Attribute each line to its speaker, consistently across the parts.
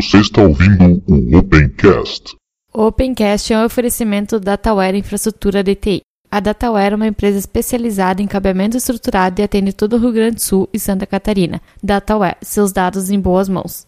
Speaker 1: Você está ouvindo o Opencast.
Speaker 2: O Opencast é um oferecimento da Dataware Infraestrutura DTI. A Dataware é uma empresa especializada em cabeamento estruturado e atende todo o Rio Grande do Sul e Santa Catarina. Dataware, seus dados em boas mãos.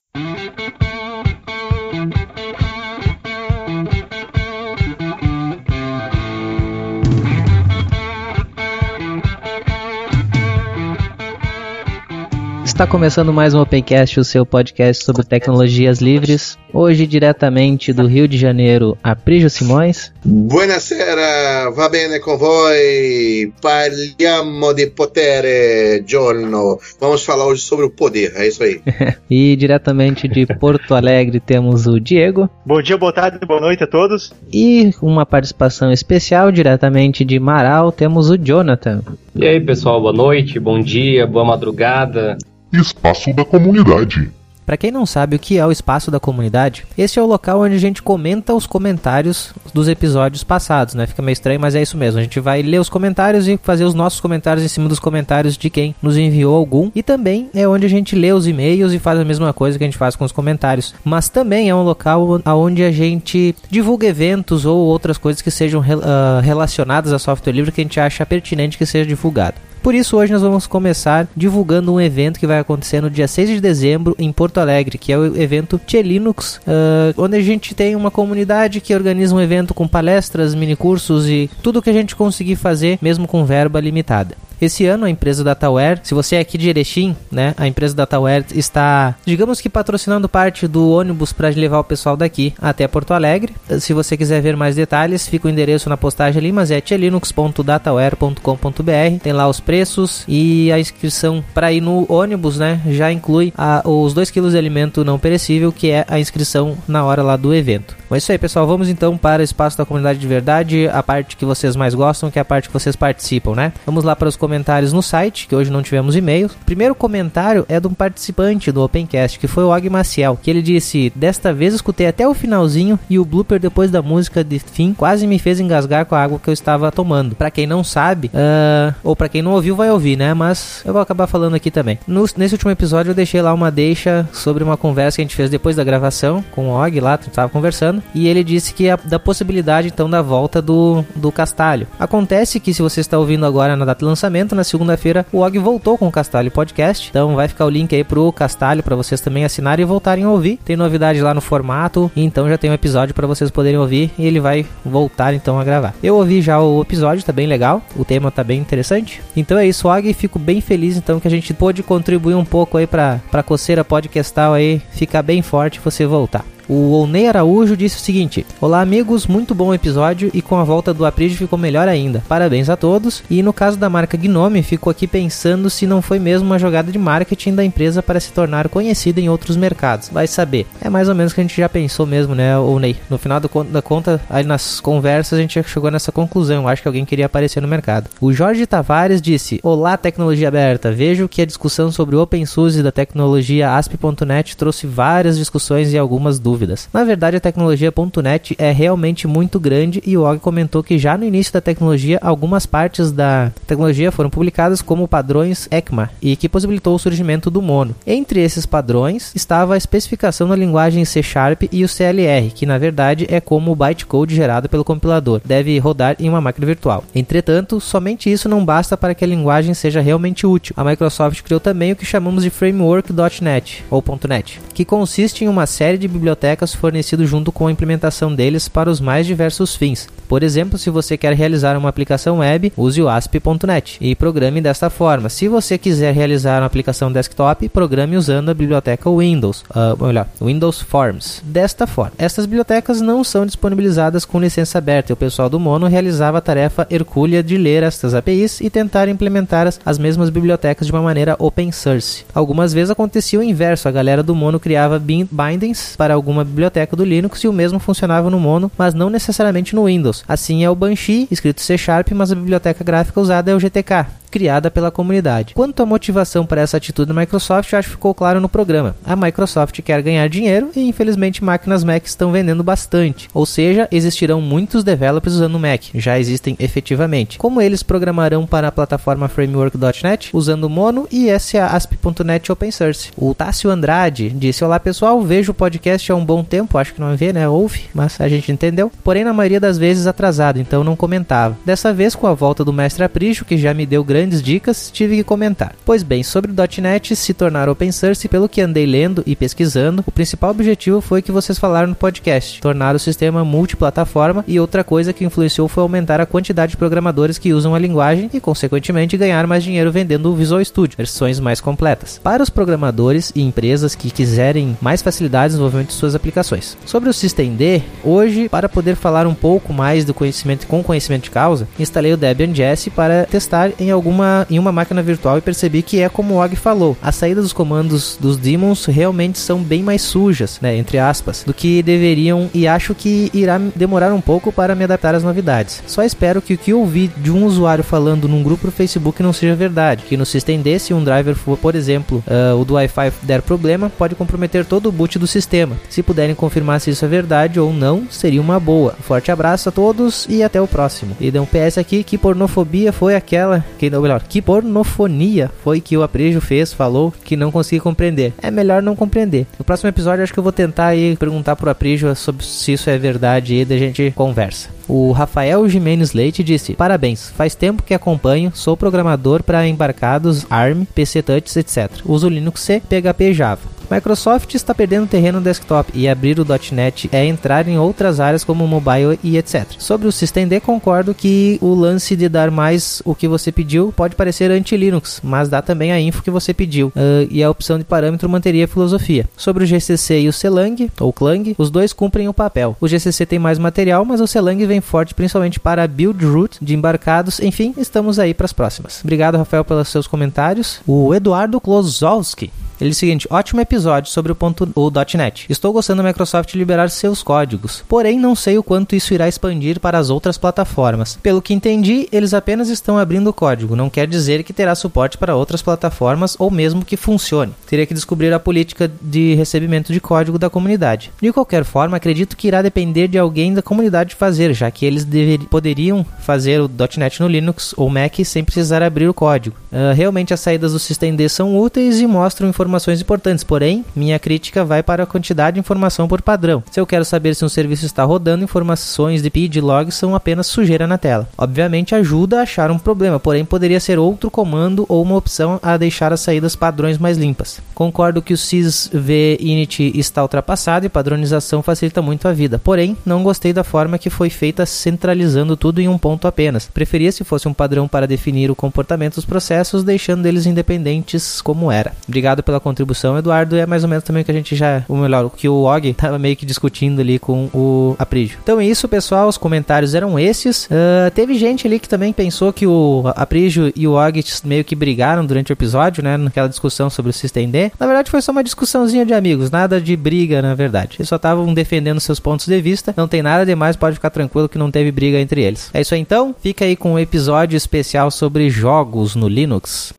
Speaker 3: Está começando mais um Opencast, o seu podcast sobre tecnologias livres. Hoje, diretamente do Rio de Janeiro, Aprígio Simões.
Speaker 4: Buonasera, va bene con voi? Parliamo di potere, giorno. Vamos falar hoje sobre o poder, é isso aí.
Speaker 3: e diretamente de Porto Alegre temos o Diego.
Speaker 5: Bom dia, boa tarde, boa noite a todos.
Speaker 3: E uma participação especial diretamente de Marau temos o Jonathan.
Speaker 6: E aí, pessoal, boa noite, bom dia, boa madrugada.
Speaker 1: Espaço da Comunidade.
Speaker 3: Para quem não sabe o que é o Espaço da Comunidade, este é o local onde a gente comenta os comentários dos episódios passados, né? Fica meio estranho, mas é isso mesmo. A gente vai ler os comentários e fazer os nossos comentários em cima dos comentários de quem nos enviou algum. E também é onde a gente lê os e-mails e faz a mesma coisa que a gente faz com os comentários. Mas também é um local onde a gente divulga eventos ou outras coisas que sejam uh, relacionadas a software livre que a gente acha pertinente que seja divulgado. Por isso, hoje nós vamos começar divulgando um evento que vai acontecer no dia 6 de dezembro em Porto Alegre, que é o evento Tchê Linux, uh, onde a gente tem uma comunidade que organiza um evento com palestras, minicursos e tudo que a gente conseguir fazer, mesmo com verba limitada. Esse ano a empresa Dataware, se você é aqui de Erechim, né, a empresa Dataware está, digamos que patrocinando parte do ônibus para levar o pessoal daqui até Porto Alegre. Se você quiser ver mais detalhes, fica o endereço na postagem ali, mas é tlinux.dataware.com.br. Tem lá os preços e a inscrição para ir no ônibus, né, já inclui a, os 2 kg de alimento não perecível, que é a inscrição na hora lá do evento. Mas é isso aí, pessoal, vamos então para o espaço da comunidade de verdade, a parte que vocês mais gostam, que é a parte que vocês participam, né? Vamos lá para os comentários no site, que hoje não tivemos e-mails. O primeiro comentário é de um participante do Opencast, que foi o Og Maciel, que ele disse: Desta vez escutei até o finalzinho e o blooper depois da música de fim quase me fez engasgar com a água que eu estava tomando. Para quem não sabe, uh, ou para quem não ouviu, vai ouvir, né? Mas eu vou acabar falando aqui também. No, nesse último episódio eu deixei lá uma deixa sobre uma conversa que a gente fez depois da gravação com o Og lá, tava conversando, e ele disse que a, da possibilidade então da volta do, do Castalho. Acontece que se você está ouvindo agora na data de lançamento, na segunda-feira, o Og voltou com o Castalho Podcast. Então vai ficar o link aí pro Castalho para vocês também assinarem e voltarem a ouvir. Tem novidade lá no formato, então já tem um episódio para vocês poderem ouvir e ele vai voltar então a gravar. Eu ouvi já o episódio, tá bem legal, o tema tá bem interessante. Então é isso, Og, fico bem feliz então que a gente pôde contribuir um pouco aí para para coceira podcastal aí ficar bem forte e você voltar. O Onei Araújo disse o seguinte: Olá, amigos, muito bom episódio e com a volta do Aprige ficou melhor ainda. Parabéns a todos. E no caso da marca Gnome, fico aqui pensando se não foi mesmo uma jogada de marketing da empresa para se tornar conhecida em outros mercados. Vai saber. É mais ou menos o que a gente já pensou mesmo, né, Onei? No final do, da conta, aí nas conversas, a gente chegou nessa conclusão. Acho que alguém queria aparecer no mercado. O Jorge Tavares disse: Olá, tecnologia aberta. Vejo que a discussão sobre o open source da tecnologia ASP.NET trouxe várias discussões e algumas dúvidas dúvidas. Na verdade, a tecnologia.net é realmente muito grande e o Og comentou que já no início da tecnologia, algumas partes da tecnologia foram publicadas como padrões ECMA e que possibilitou o surgimento do Mono. Entre esses padrões estava a especificação da linguagem C Sharp e o CLR, que na verdade é como o bytecode gerado pelo compilador, deve rodar em uma máquina virtual. Entretanto, somente isso não basta para que a linguagem seja realmente útil. A Microsoft criou também o que chamamos de Framework.NET ou .NET, que consiste em uma série de bibliotecas bibliotecas fornecido junto com a implementação deles para os mais diversos fins. Por exemplo, se você quer realizar uma aplicação web, use o ASP.NET e programe desta forma. Se você quiser realizar uma aplicação desktop, programe usando a biblioteca Windows, uh, melhor, Windows Forms. Desta forma, estas bibliotecas não são disponibilizadas com licença aberta e o pessoal do Mono realizava a tarefa hercúlea de ler estas APIs e tentar implementar as mesmas bibliotecas de uma maneira open source. Algumas vezes acontecia o inverso, a galera do Mono criava bindings para algumas uma biblioteca do Linux e o mesmo funcionava no Mono, mas não necessariamente no Windows. Assim é o Banshee, escrito C Sharp, mas a biblioteca gráfica usada é o GTK. Criada pela comunidade. Quanto à motivação para essa atitude da Microsoft, acho que ficou claro no programa. A Microsoft quer ganhar dinheiro e infelizmente máquinas Mac estão vendendo bastante. Ou seja, existirão muitos developers usando Mac, já existem efetivamente. Como eles programarão para a plataforma Framework.net usando Mono e SASP.NET Open Source? O Tássio Andrade disse: Olá pessoal, vejo o podcast há um bom tempo, acho que não vê, né? Ouve, mas a gente entendeu. Porém, na maioria das vezes atrasado, então não comentava. Dessa vez, com a volta do mestre Aprígio, que já me deu grandes dicas, tive que comentar. Pois bem, sobre o .NET se tornar open source, pelo que andei lendo e pesquisando, o principal objetivo foi que vocês falaram no podcast, tornar o sistema multiplataforma e outra coisa que influenciou foi aumentar a quantidade de programadores que usam a linguagem e, consequentemente, ganhar mais dinheiro vendendo o Visual Studio, versões mais completas. Para os programadores e empresas que quiserem mais facilidades no desenvolvimento de suas aplicações. Sobre o systemd, hoje, para poder falar um pouco mais do conhecimento com conhecimento de causa, instalei o Debian Jesse para testar em alguma em uma máquina virtual e percebi que é como o Og falou. A saída dos comandos dos daemons realmente são bem mais sujas, né, entre aspas, do que deveriam e acho que irá demorar um pouco para me adaptar às novidades. Só espero que o que ouvi de um usuário falando num grupo do Facebook não seja verdade, que no se um driver for, por exemplo, uh, o do Wi-Fi der problema, pode comprometer todo o boot do sistema. Se puderem confirmar se isso é verdade ou não, seria uma boa. Forte abraço a todos e até o próximo. E deu um PS aqui que pornofobia foi aquela, que ou melhor, que pornofonia foi que o Aprejo fez, falou que não consegui compreender. É melhor não compreender. No próximo episódio acho que eu vou tentar aí perguntar pro Aprejo sobre se isso é verdade e daí a gente conversa. O Rafael Jimenez Leite disse: Parabéns, faz tempo que acompanho, sou programador para embarcados ARM, PC Touch, etc. Uso Linux C, PHP Java. Microsoft está perdendo terreno no desktop e abrir o .NET é entrar em outras áreas como mobile e etc. Sobre o systemd, concordo que o lance de dar mais o que você pediu pode parecer anti-Linux, mas dá também a info que você pediu uh, e a opção de parâmetro manteria a filosofia. Sobre o GCC e o Clang, ou Clang, os dois cumprem o papel. O GCC tem mais material, mas o Clang vem forte principalmente para build root de embarcados. Enfim, estamos aí para as próximas. Obrigado, Rafael, pelos seus comentários. O Eduardo Klozowski ele diz o seguinte: ótimo episódio sobre o, ponto, o .NET. Estou gostando da Microsoft liberar seus códigos, porém não sei o quanto isso irá expandir para as outras plataformas. Pelo que entendi, eles apenas estão abrindo o código, não quer dizer que terá suporte para outras plataformas ou mesmo que funcione. Teria que descobrir a política de recebimento de código da comunidade. De qualquer forma, acredito que irá depender de alguém da comunidade fazer, já que eles dever, poderiam fazer o .NET no Linux ou Mac sem precisar abrir o código. Uh, realmente as saídas do systemd são úteis e mostram informações informações importantes, porém, minha crítica vai para a quantidade de informação por padrão. Se eu quero saber se um serviço está rodando, informações de PID e log são apenas sujeira na tela. Obviamente ajuda a achar um problema, porém poderia ser outro comando ou uma opção a deixar as saídas padrões mais limpas. Concordo que o sysv init está ultrapassado e padronização facilita muito a vida, porém não gostei da forma que foi feita centralizando tudo em um ponto apenas. Preferia se fosse um padrão para definir o comportamento dos processos, deixando eles independentes como era. Obrigado pela contribuição, Eduardo, é mais ou menos também o que a gente já, ou melhor, o que o Og tava meio que discutindo ali com o Aprígio. Então é isso, pessoal, os comentários eram esses. Uh, teve gente ali que também pensou que o Aprígio e o Og meio que brigaram durante o episódio, né, naquela discussão sobre o System-D. Na verdade foi só uma discussãozinha de amigos, nada de briga, na verdade. Eles só estavam defendendo seus pontos de vista, não tem nada demais, pode ficar tranquilo que não teve briga entre eles. É isso aí então, fica aí com um episódio especial sobre jogos no Linux.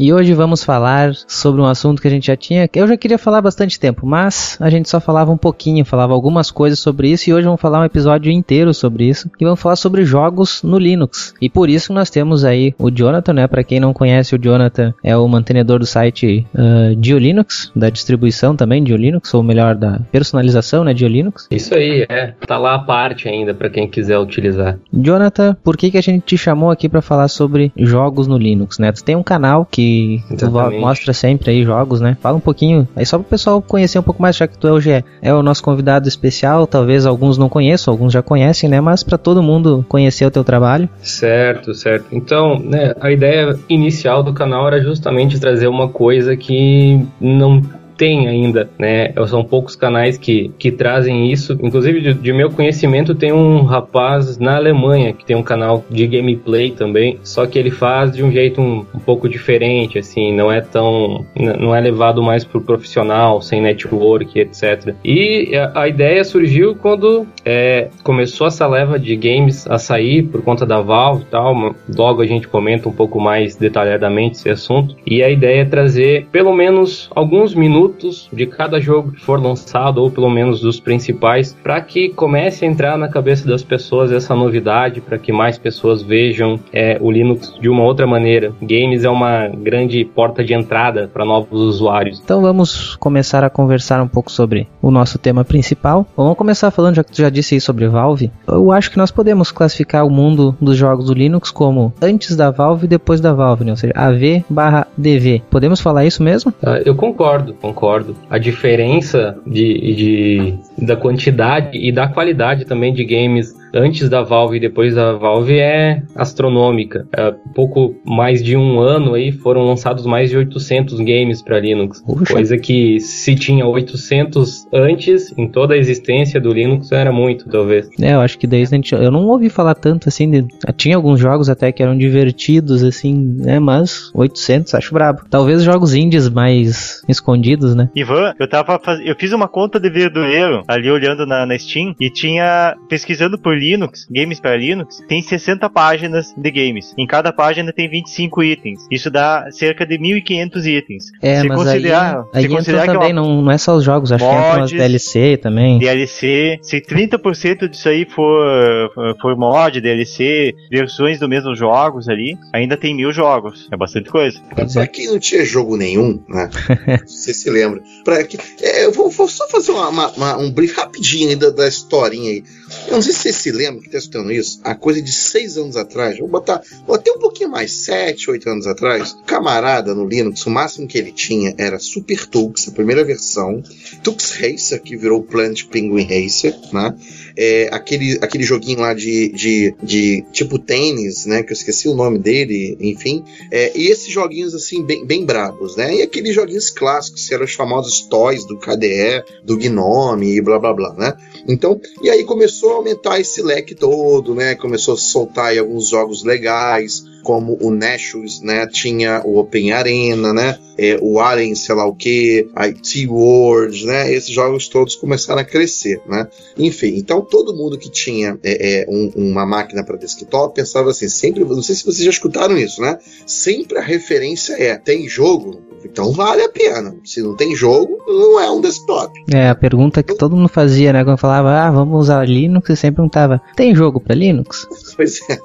Speaker 3: E hoje vamos falar sobre um assunto que a gente já tinha, eu já queria falar bastante tempo, mas a gente só falava um pouquinho, falava algumas coisas sobre isso e hoje vamos falar um episódio inteiro sobre isso e vamos falar sobre jogos no Linux. E por isso nós temos aí o Jonathan, né? Para quem não conhece, o Jonathan é o mantenedor do site uh, GeoLinux, da distribuição também GeoLinux, ou melhor, da personalização, né, GeoLinux.
Speaker 6: Isso aí, é. Tá lá a parte ainda para quem quiser utilizar.
Speaker 3: Jonathan, por que que a gente te chamou aqui para falar sobre jogos no Linux, né? Tu tem um canal que tu mostra sempre aí jogos, né? Fala um pouquinho, aí só para o pessoal conhecer um pouco mais, já que tu é o, é o nosso convidado especial, talvez alguns não conheçam, alguns já conhecem, né? Mas para todo mundo conhecer o teu trabalho.
Speaker 6: Certo, certo. Então, né, a ideia inicial do canal era justamente trazer uma coisa que não tem ainda, né? São poucos canais que, que trazem isso. Inclusive, de, de meu conhecimento, tem um rapaz na Alemanha que tem um canal de gameplay também, só que ele faz de um jeito um, um pouco diferente, assim, não é tão. não é levado mais pro profissional, sem network, etc. E a, a ideia surgiu quando é, começou essa leva de games a sair por conta da Valve e tal. Logo a gente comenta um pouco mais detalhadamente esse assunto. E a ideia é trazer pelo menos alguns minutos de cada jogo que for lançado, ou pelo menos dos principais, para que comece a entrar na cabeça das pessoas essa novidade, para que mais pessoas vejam é, o Linux de uma outra maneira. Games é uma grande porta de entrada para novos usuários.
Speaker 3: Então vamos começar a conversar um pouco sobre o nosso tema principal. Vamos começar falando, já que tu já disse aí sobre Valve. Eu acho que nós podemos classificar o mundo dos jogos do Linux como antes da Valve e depois da Valve, né? ou seja, AV barra DV. Podemos falar isso mesmo?
Speaker 6: Uh, eu concordo, concordo. A diferença de, de, da quantidade e da qualidade também de games antes da Valve e depois da Valve é astronômica. É, pouco mais de um ano aí foram lançados mais de 800 games para Linux, Puxa. coisa que se tinha 800 antes em toda a existência do Linux era muito, talvez.
Speaker 3: É, eu acho que desde a gente, eu não ouvi falar tanto assim, de, tinha alguns jogos até que eram divertidos assim, né, mas 800 acho brabo. Talvez jogos indies mais escondidos, né?
Speaker 5: Ivan, eu tava faz... eu fiz uma conta de verdureiro ali olhando na, na Steam e tinha pesquisando por Linux, games para Linux, tem 60 páginas de games. Em cada página tem 25 itens. Isso dá cerca de 1.500 itens.
Speaker 3: É, se mas considerar, aí, aí se considerar que é também, não, não é só os jogos, acho mods, que entra umas DLC também.
Speaker 5: DLC, se 30% disso aí for, for mod, DLC, versões do mesmo jogos ali, ainda tem mil jogos. É bastante coisa.
Speaker 4: Pra quem não tinha jogo nenhum, né? Você se lembra. Pra que, é, eu vou, vou, só fazer uma, uma, uma, um brief rapidinho da, da historinha aí. Eu não sei se você se lembra que está escutando isso, a coisa de seis anos atrás, vou botar, ou até um pouquinho mais, sete, oito anos atrás, camarada no Linux, o máximo que ele tinha era Super Tux, a primeira versão, Tux Racer, que virou Planet Penguin Racer, né? É, aquele, aquele joguinho lá de, de, de tipo tênis, né? Que eu esqueci o nome dele, enfim. É, e esses joguinhos assim, bem, bem brabos, né? E aqueles joguinhos clássicos, que eram os famosos toys do KDE, do Gnome e blá blá blá, né? Então, e aí começou a aumentar esse leque todo, né? Começou a soltar aí alguns jogos legais, como o Nashus, né? Tinha o Open Arena, né? É, o Alien, sei lá o que, a T-World, né? Esses jogos todos começaram a crescer, né? Enfim, então todo mundo que tinha é, é, um, uma máquina para desktop pensava assim, sempre, não sei se vocês já escutaram isso, né? Sempre a referência é, tem jogo? Então vale a pena. Se não tem jogo, não é um desktop.
Speaker 3: É, a pergunta que todo mundo fazia, né? Quando falava, ah, vamos usar Linux, e sempre perguntava, tem jogo para Linux?
Speaker 4: Pois é.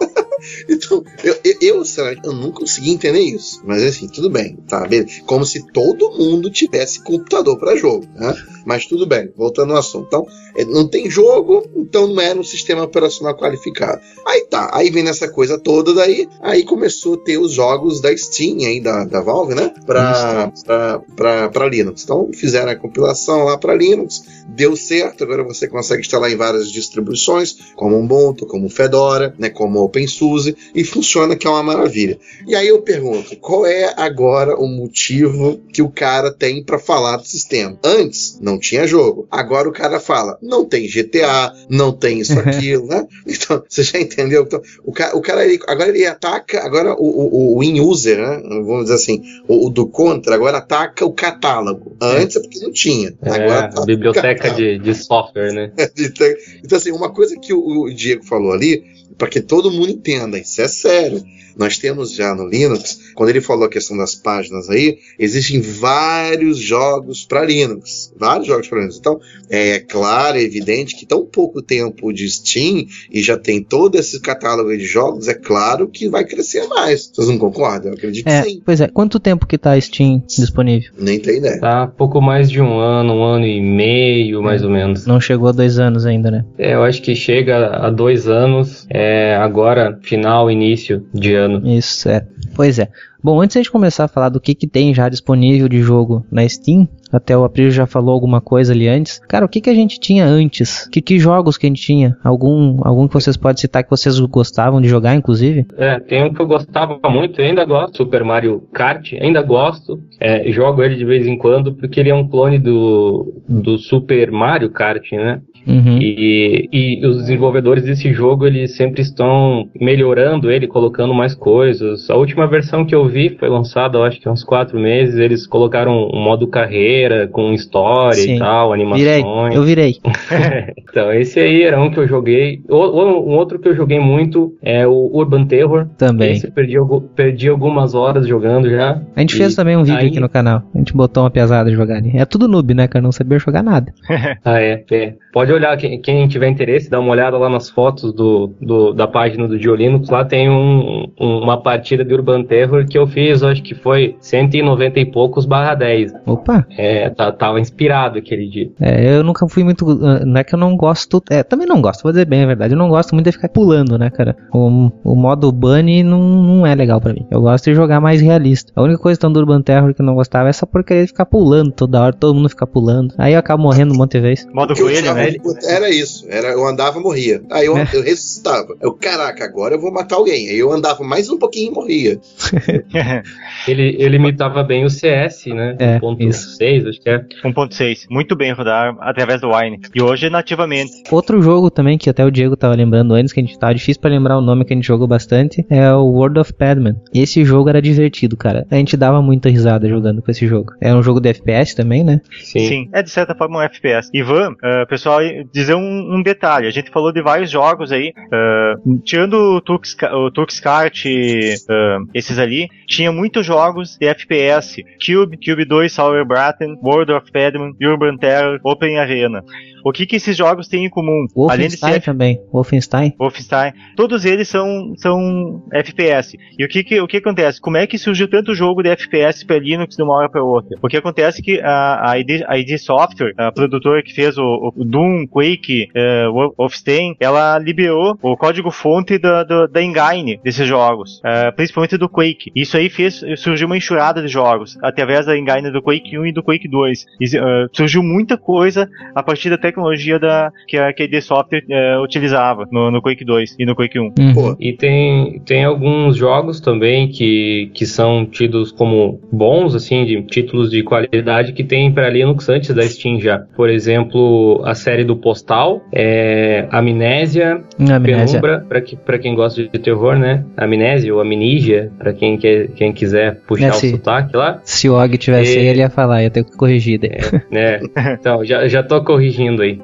Speaker 4: Então, eu, eu, eu, eu não consegui entender isso. Mas assim, tudo bem, tá? Como se todo mundo tivesse computador para jogo, né? Mas tudo bem, voltando ao assunto. Então, é, não tem jogo, então não era um sistema operacional qualificado. Aí tá, aí vem nessa coisa toda daí, aí começou a ter os jogos da Steam aí, da, da Valve, né? Pra, pra, pra, pra Linux. Então, fizeram a compilação lá para Linux, deu certo, agora você consegue instalar em várias distribuições, como Ubuntu, como Fedora, né? Como OpenSUSE, e funciona que é uma maravilha. E aí eu pergunto, qual é agora o motivo que o cara tem para falar do sistema? Antes, não tinha jogo. Agora o cara fala, não tem GTA, não tem isso, aquilo, né? Então, você já entendeu? Então, o cara, o cara ele, agora ele ataca, agora o, o, o in-user, né? Vamos dizer assim, o, o, do contra, agora ataca o catálogo. Antes é porque não tinha.
Speaker 6: É, agora a biblioteca de, de software, né?
Speaker 4: então, assim, uma coisa que o, o Diego falou ali, para que todo mundo entenda, isso é sério. Nós temos já no Linux, quando ele falou a questão das páginas aí, existem vários jogos para Linux. Vários jogos para Linux. Então, é claro, é evidente que tão pouco tempo de Steam e já tem todo esse catálogo de jogos, é claro que vai crescer mais. Vocês não concordam? Eu acredito
Speaker 3: é,
Speaker 4: que sim.
Speaker 3: Pois é, quanto tempo que tá a Steam disponível?
Speaker 4: Nem tem ideia.
Speaker 6: Tá pouco mais de um ano, um ano e meio, mais é. ou menos.
Speaker 3: Não chegou a dois anos ainda, né?
Speaker 6: É, eu acho que chega a dois anos. É, agora, final, início de ano.
Speaker 3: Isso, é. Pois é. Bom, antes de a gente começar a falar do que, que tem já disponível de jogo na Steam, até o April já falou alguma coisa ali antes. Cara, o que, que a gente tinha antes? Que, que jogos que a gente tinha? Algum, algum que vocês podem citar que vocês gostavam de jogar, inclusive?
Speaker 6: É, tem um que eu gostava muito, ainda gosto, Super Mario Kart, ainda gosto. É, jogo ele de vez em quando, porque ele é um clone do, do Super Mario Kart, né?
Speaker 3: Uhum.
Speaker 6: E, e os desenvolvedores desse jogo, eles sempre estão melhorando ele, colocando mais coisas. A última versão que eu vi foi lançada, eu acho que há uns quatro meses, eles colocaram um modo carreira, com história
Speaker 3: Sim.
Speaker 6: e tal,
Speaker 3: Virei,
Speaker 6: animações.
Speaker 3: eu virei.
Speaker 6: então, esse aí era um que eu joguei. O- um outro que eu joguei muito é o Urban Terror.
Speaker 3: Também.
Speaker 6: Esse eu perdi, perdi algumas horas jogando já.
Speaker 3: A gente
Speaker 6: E
Speaker 3: fez também um vídeo
Speaker 6: aí-
Speaker 3: aqui no canal. A gente botou uma pesada de jogar ali. É tudo noob, né, cara? Não sabia jogar nada.
Speaker 6: Ah, é, é. Pode olhar, quem, quem tiver interesse, dá uma olhada lá nas fotos do, do- da página do Diolinux. Lá tem um- um- uma partida de Urban Terror que eu fiz, acho que foi 190 e poucos barra 10.
Speaker 3: Opa!
Speaker 6: É, tá- tava inspirado aquele dia.
Speaker 3: É, eu nunca fui muito. ah, Não é que eu não gosto. É, também não gosto, vou dizer bem a verdade. Eu não gosto muito de ficar pulando, né, cara? O, o modo bunny não, não é legal pra mim. Eu gosto de jogar mais realista. A única coisa tão do Urban Terror que eu não gostava é essa porcaria de ficar pulando toda hora, todo mundo ficar pulando. Aí eu acabo morrendo um monte de vez.
Speaker 5: Modo coelho, né?
Speaker 4: Muito- Era isso. Era, eu andava e morria. Aí eu,
Speaker 3: É.
Speaker 4: eu ressuscitava. Eu, caraca, agora eu vou matar alguém. Aí eu andava mais um pouquinho e morria.
Speaker 6: Ele, ele imitava bem o CS, né?
Speaker 3: É,
Speaker 6: 1.6, acho que é.
Speaker 5: 1.6. Muito bem rodar através do Wine. E hoje nativamente.
Speaker 3: Outro jogo também que até o Diego tava lembrando antes, que a gente tava difícil pra lembrar o nome que a gente jogou bastante, é o World of Padman. Esse jogo era divertido, cara. A gente dava muita risada jogando com esse jogo. É um jogo de FPS também, né?
Speaker 6: Sim.
Speaker 5: Sim, é de certa forma um FPS. Ivan, eh, pessoal, dizer um, um detalhe. A gente falou de vários jogos aí. eh, tirando o Tux, o Tux Kart, eh, esses ali, tinha muitos jogos de FPS. Cube, Cube 2, Sour Bratten, World of Padman, Urban Terror, Open Arena. O que que esses jogos têm em comum?
Speaker 3: Wolfenstein
Speaker 5: ser
Speaker 3: também. Wolfenstein.
Speaker 5: Wolfenstein, todos eles são, são FPS. E o que, que o que acontece? Como é que surgiu tanto jogo de FPS para Linux de uma hora para outra? O que acontece é que a, a, ID, a ID Software, a produtora que fez o, o Doom, Quake, eh, Wolfenstein, ela liberou o código-fonte da, da, da engine desses jogos, eh, principalmente do Quake. Isso aí fez surgiu uma enxurrada de jogos através da engine do Quake 1 e do Quake 2. E, eh, surgiu muita coisa a partir da tecnologia da, que, a, que a ID Software eh, utilizava no, no Quake 2 e no Quake 1.
Speaker 3: Uhum.
Speaker 6: E tem, tem alguns jogos também que, que são tidos como bons, assim, de títulos de qualidade que tem para Linux antes da Steam já. Por exemplo, a série do Postal, é, Amnésia,
Speaker 3: Amnésia.
Speaker 6: Penumbra, para que, pra quem gosta de terror, né? Amnésia ou Amnísia, para quem, quer, quem quiser puxar
Speaker 3: Esse-
Speaker 6: o sotaque lá.
Speaker 3: Se o Og tivesse
Speaker 6: E-
Speaker 3: aí, ele ia falar, ia ter que corrigir daí.
Speaker 6: né? Então, já, já tô corrigindo aí.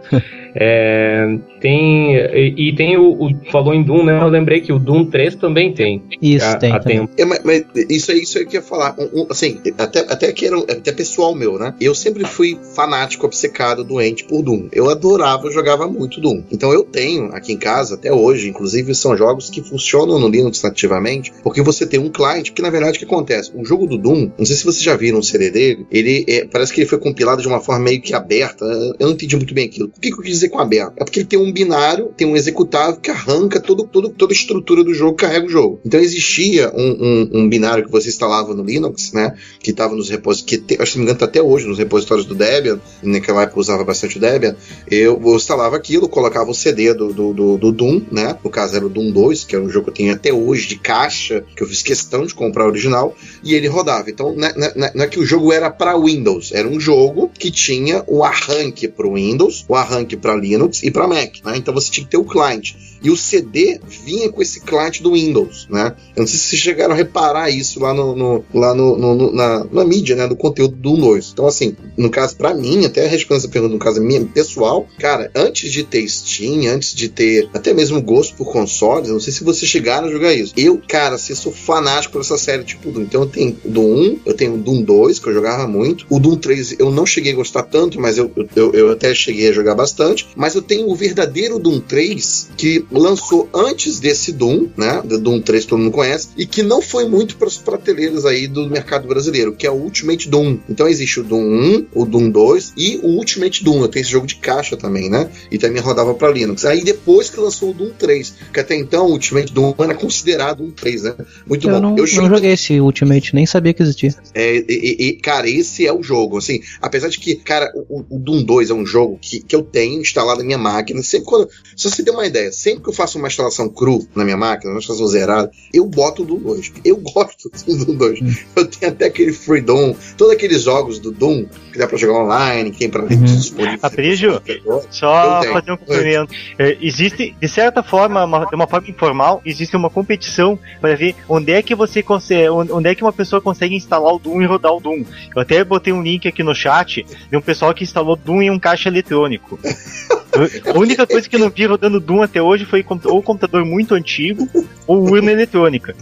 Speaker 6: É, tem. E, e tem o, o- Falou em Doom, né? Eu lembrei que o Doom 3 também tem.
Speaker 3: Isso,
Speaker 6: há-
Speaker 3: tem.
Speaker 6: tempo.
Speaker 4: É, mas, mas isso aí, isso aí que eu ia falar. Um- um- assim, até, até que era até pessoal meu, né? Eu sempre fui fanático, obcecado, doente por Doom. Eu adorava, eu jogava muito Doom. Então eu tenho aqui em casa, até hoje, inclusive, são jogos que funcionam no Linux nativamente, porque você tem um client, porque na verdade o que acontece? O jogo do Doom, não sei se vocês já viram o CD dele, ele é, parece que ele foi compilado de uma forma meio que aberta. Eu não entendi muito bem aquilo. O que que eu quis dizer com aberto? É porque ele tem um binário, tem um executável que arranca todo, todo, toda a estrutura do jogo, carrega o jogo. Então existia um, um- um binário que você instalava no Linux, né? Que estava nos repositórios, que acho que me engano tá até hoje nos repositórios do Debian, naquela época eu usava bastante o Debian, eu, eu instalava aquilo, colocava o CD do, do, do, do Doom, né? No caso era o Doom 2, que é um jogo que eu tenho até hoje de caixa, que eu fiz questão de comprar original, e ele rodava. Então não é, não é- não é que o jogo era para Windows, era um jogo que tinha o arranque para o Windows, o arranque para Linux e para Mac, né? Então você tinha que ter o client. E o CD vinha com esse client do Windows, né? Eu não sei se vocês chegaram a reparar isso lá no, no- lá no, no- na, na mídia, né? Do conteúdo do 2. Então, assim, no caso, pra mim, até respondendo essa pergunta, no caso minha, pessoal, cara, antes de ter Steam, antes de ter até mesmo gosto por consoles, eu não sei se vocês chegaram a jogar isso. Eu, cara, assim, sou fanático por essa série tipo Doom. Então eu tenho o Doom 1, eu tenho o Doom 2, que eu jogava muito. O Doom 3 eu não cheguei a gostar tanto, mas eu, eu, eu até cheguei a jogar bastante. Mas eu tenho o verdadeiro Doom 3, que lançou antes desse Doom, né? Do Doom 3 todo mundo conhece, e que não foi muito para as prateleiras aí do mercado brasileiro, que é o Ultimate Doom. Então existe o Doom 1, o Doom 2 e o Ultimate Doom. Eu tenho esse jogo de caixa também, né? E também rodava para Linux. Aí depois que lançou o Doom 3, que até então o Ultimate Doom era considerado um 3, né? Muito
Speaker 3: eu
Speaker 4: bom.
Speaker 3: Não,
Speaker 4: eu
Speaker 3: não joguei esse Ultimate, nem sabia que existia.
Speaker 4: É, e, e, cara, esse é o jogo. Assim, apesar de que, cara, o, o Doom 2 é um jogo que, que eu tenho instalado na minha máquina. Sempre quando. Se você der uma ideia, sempre que eu faço uma instalação cru na minha máquina, uma instalação zerada, eu boto o Doom 2. Eu gosto do Doom 2. Hum. Eu tenho até aquele Freedom, todos aqueles jogos do Doom que dá pra jogar online, que tem pra
Speaker 5: uhum. disponível. Aprígio, só fazer um cumprimento. É, existe, de certa forma, uma, de uma forma informal, existe uma competição para ver onde é que você consegue, onde é que uma pessoa consegue instalar o Doom e rodar o Doom. Eu até botei um link aqui no chat de um pessoal que instalou Doom em um caixa eletrônico. A única coisa que eu não vi rodando Doom até hoje foi ou computador muito antigo ou urna eletrônica.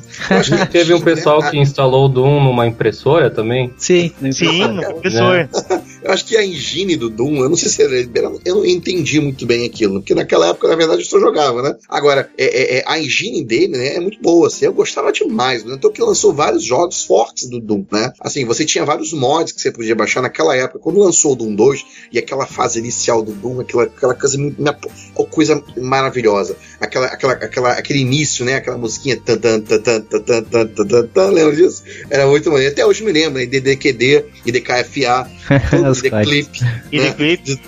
Speaker 6: Teve um pessoal que instalou o Doom numa impressora também?
Speaker 3: Sim,
Speaker 5: Sim, no impressor. É.
Speaker 4: Eu acho que a engine do Doom, eu não sei se era, eu não entendi muito bem aquilo, porque naquela época, na verdade, eu só jogava, né? Agora, é, é, é, a engine dele né, é muito boa, assim, eu gostava demais, né? Então que lançou vários jogos fortes do Doom, né? Assim, você tinha vários mods que você podia baixar naquela época, quando lançou o Doom 2 e aquela fase inicial do Doom, aquela, aquela coisa, coisa maravilhosa, aquela, aquela, aquela, aquele início, né? Aquela musiquinha. Tan, tan, tan, tan, tan, tan, tan, lembra disso? Era muito maneiro. Até hoje me lembro, né? IDDQD, IDKFA, IDClip.
Speaker 5: IDClip.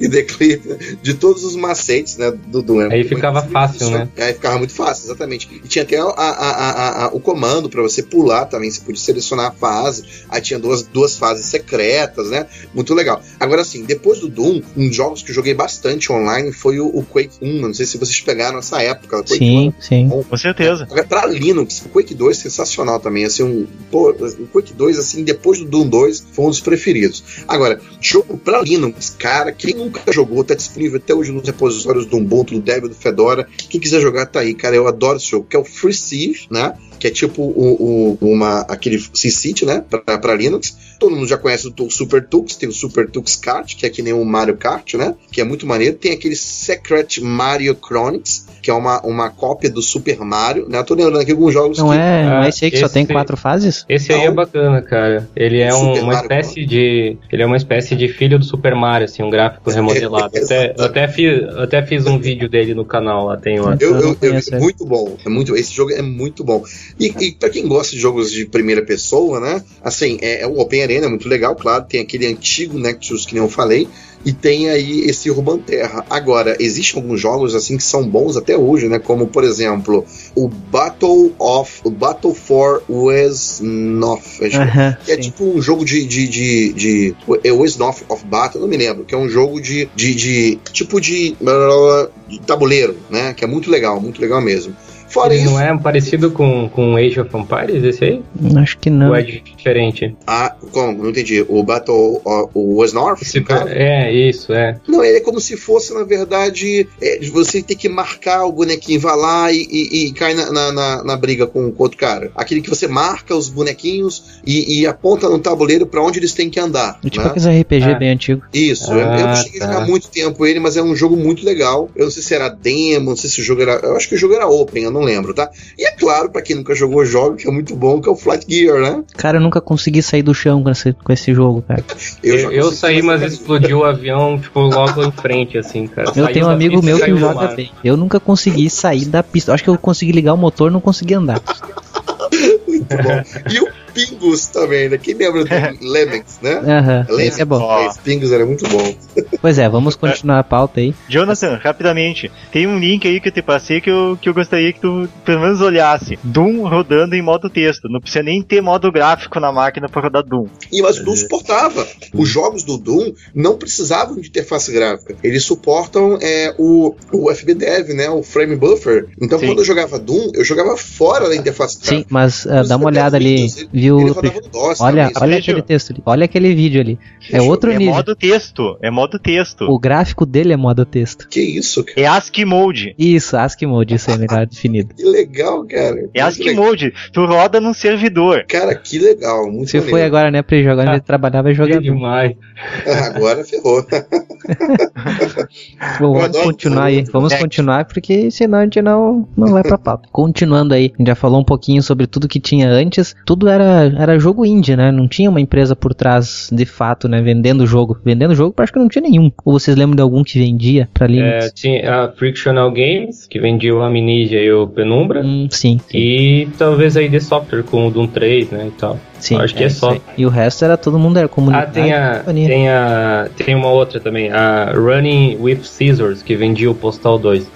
Speaker 4: IDClip. De todos os macetes, né? Do, doom
Speaker 6: Aí ficava fácil, né?
Speaker 4: Aí ficava muito fácil, exatamente. E tinha até o comando para você pular também. Você podia selecionar a fase. Aí tinha duas, duas fases secretas, né? Muito legal. Agora, assim, depois do Doom, um dos jogos que eu joguei bastante online foi o, o Quake 1. Não sei se vocês pegaram essa época.
Speaker 3: Quake sim, 1, sim.
Speaker 5: Bom. Com certeza.
Speaker 4: Pra Linux, o Quake 2 sensacional também. Assim, um, pô, o Quake 2, assim, depois do Doom 2, foi um dos preferidos. Agora, jogo pra Linux, cara, quem nunca jogou, tá disponível até hoje nos repositórios do Ubuntu, do Debian, do Fedora. Quem quiser jogar, tá aí, cara. Eu adoro esse jogo, que é o Free Sieve, né? que é tipo o, o, uma, aquele C-City, né, para Linux. Todo mundo já conhece o Super Tux, tem o Super Tux Kart, que é que nem o Mario Kart, né, que é muito maneiro. Tem aquele Secret Mario Chronicles, que é uma, uma cópia do Super Mario, né, eu tô lembrando aqui alguns jogos
Speaker 3: Não
Speaker 4: que...
Speaker 3: é, não é esse aí que esse, só tem quatro fases?
Speaker 6: Esse aí é bacana, cara. Ele é um, uma espécie de... Ele é uma espécie de filho do Super Mario, assim, um gráfico remodelado. até, eu até, fiz, até fiz um vídeo dele no canal lá, tem lá.
Speaker 4: Eu, eu, eu, é muito bom, é muito, esse jogo é muito bom. E, e para quem gosta de jogos de primeira pessoa, né? Assim, é, é, o Open Arena é muito legal, claro. Tem aquele antigo Nexus que nem eu falei. E tem aí esse Urban Terra. Agora, existem alguns jogos assim que são bons até hoje, né? Como, por exemplo, o Battle of. O Battle for Westnoth. Uh -huh, que é tipo um jogo de. de, de, de é Westnoth of Battle, não me lembro. Que é um jogo de. de, de tipo de, de tabuleiro, né? Que é muito legal, muito legal mesmo.
Speaker 6: Fora Ele isso. não é parecido com, com Age of Empires, esse aí?
Speaker 3: Acho que não.
Speaker 6: Ou é diferente?
Speaker 4: Ah, como? Não entendi. O Battle, o, o North?
Speaker 6: É, isso, é.
Speaker 4: Não, ele é como se fosse, na verdade, é, você tem que marcar o bonequinho, vai lá e, e, e cai na, na, na, na briga com, com outro cara. Aquele que você marca os bonequinhos e, e aponta no tabuleiro para onde eles têm que andar.
Speaker 3: É tipo né? aquele RPG ah. bem antigo.
Speaker 4: Isso, ah, eu, eu não ah, cheguei tá. a jogar muito tempo ele, mas é um jogo muito legal. Eu não sei se era demo, não sei se o jogo era. Eu acho que o jogo era open, eu não lembro, tá? E é claro, para quem nunca jogou o jogo, que é muito bom, que é o Flight Gear, né?
Speaker 3: Cara, eu nunca consegui sair do chão com esse, com esse jogo, cara.
Speaker 6: Eu, eu, eu saí, mas explodiu o avião, tipo, logo em frente, assim, cara.
Speaker 3: Eu tenho um amigo meu que joga bem. Eu nunca consegui sair da pista. Acho que eu consegui ligar o motor, não consegui andar.
Speaker 4: muito bom. E o Pingus também, né? Quem lembra do Lemmings, né?
Speaker 3: Aham, uhum, é bom.
Speaker 4: Oh. Pingus era muito bom.
Speaker 3: Pois é, vamos continuar a pauta aí.
Speaker 5: Jonathan, rapidamente, tem um link aí que eu te passei que eu, que eu gostaria que tu pelo menos olhasse. Doom rodando em modo texto. Não precisa nem ter modo gráfico na máquina para rodar Doom.
Speaker 4: E mas o Doom suportava. Os jogos do Doom não precisavam de interface gráfica. Eles suportam é, o, o FBDev, né? O Frame Buffer. Então Sim. quando eu jogava Doom, eu jogava fora da interface
Speaker 3: gráfica. Sim, mas uh, dá uma olhada ali. Windows, viu? DOS, olha, olha aquele texto ali, olha aquele vídeo ali. É outro
Speaker 5: é
Speaker 3: nível.
Speaker 5: É modo texto, é modo texto.
Speaker 3: O gráfico dele é modo texto.
Speaker 4: Que isso, cara?
Speaker 5: É ASCII Mode.
Speaker 3: Isso, ASCII Mode, isso aí é melhor definido.
Speaker 4: Que legal, cara.
Speaker 5: É ASCII Mode. Tu roda num servidor.
Speaker 4: Cara, que legal. Muito
Speaker 3: Você
Speaker 4: maneiro.
Speaker 3: foi agora, né, pra ele jogar, ele trabalhava
Speaker 6: Que
Speaker 3: jogando.
Speaker 6: demais.
Speaker 4: Agora ferrou.
Speaker 3: Bom, vamos continuar aí. Vamos
Speaker 5: É.
Speaker 3: continuar, porque senão a gente não, não vai pra pauta. Continuando aí, a gente já falou um pouquinho sobre tudo que tinha antes. Tudo era, era jogo indie, né? Não tinha uma empresa por trás, de fato, né? Vendendo o jogo. Vendendo o jogo, acho que não tinha nenhum. Ou vocês lembram de algum que vendia pra Linux?
Speaker 6: É, tinha a Frictional Games, que vendia o Amnesia e o Penumbra.
Speaker 3: Hum, sim, sim,
Speaker 6: E talvez a ID Software com o Doom 3, né, e tal.
Speaker 3: sim.
Speaker 6: acho que é
Speaker 3: isso
Speaker 6: só.
Speaker 3: aí. E o resto era todo mundo, era
Speaker 6: Ah,
Speaker 3: comunidade.
Speaker 6: tem a, tem a. Tem uma outra também, a Running with Scissors, que vendia o Postal 2.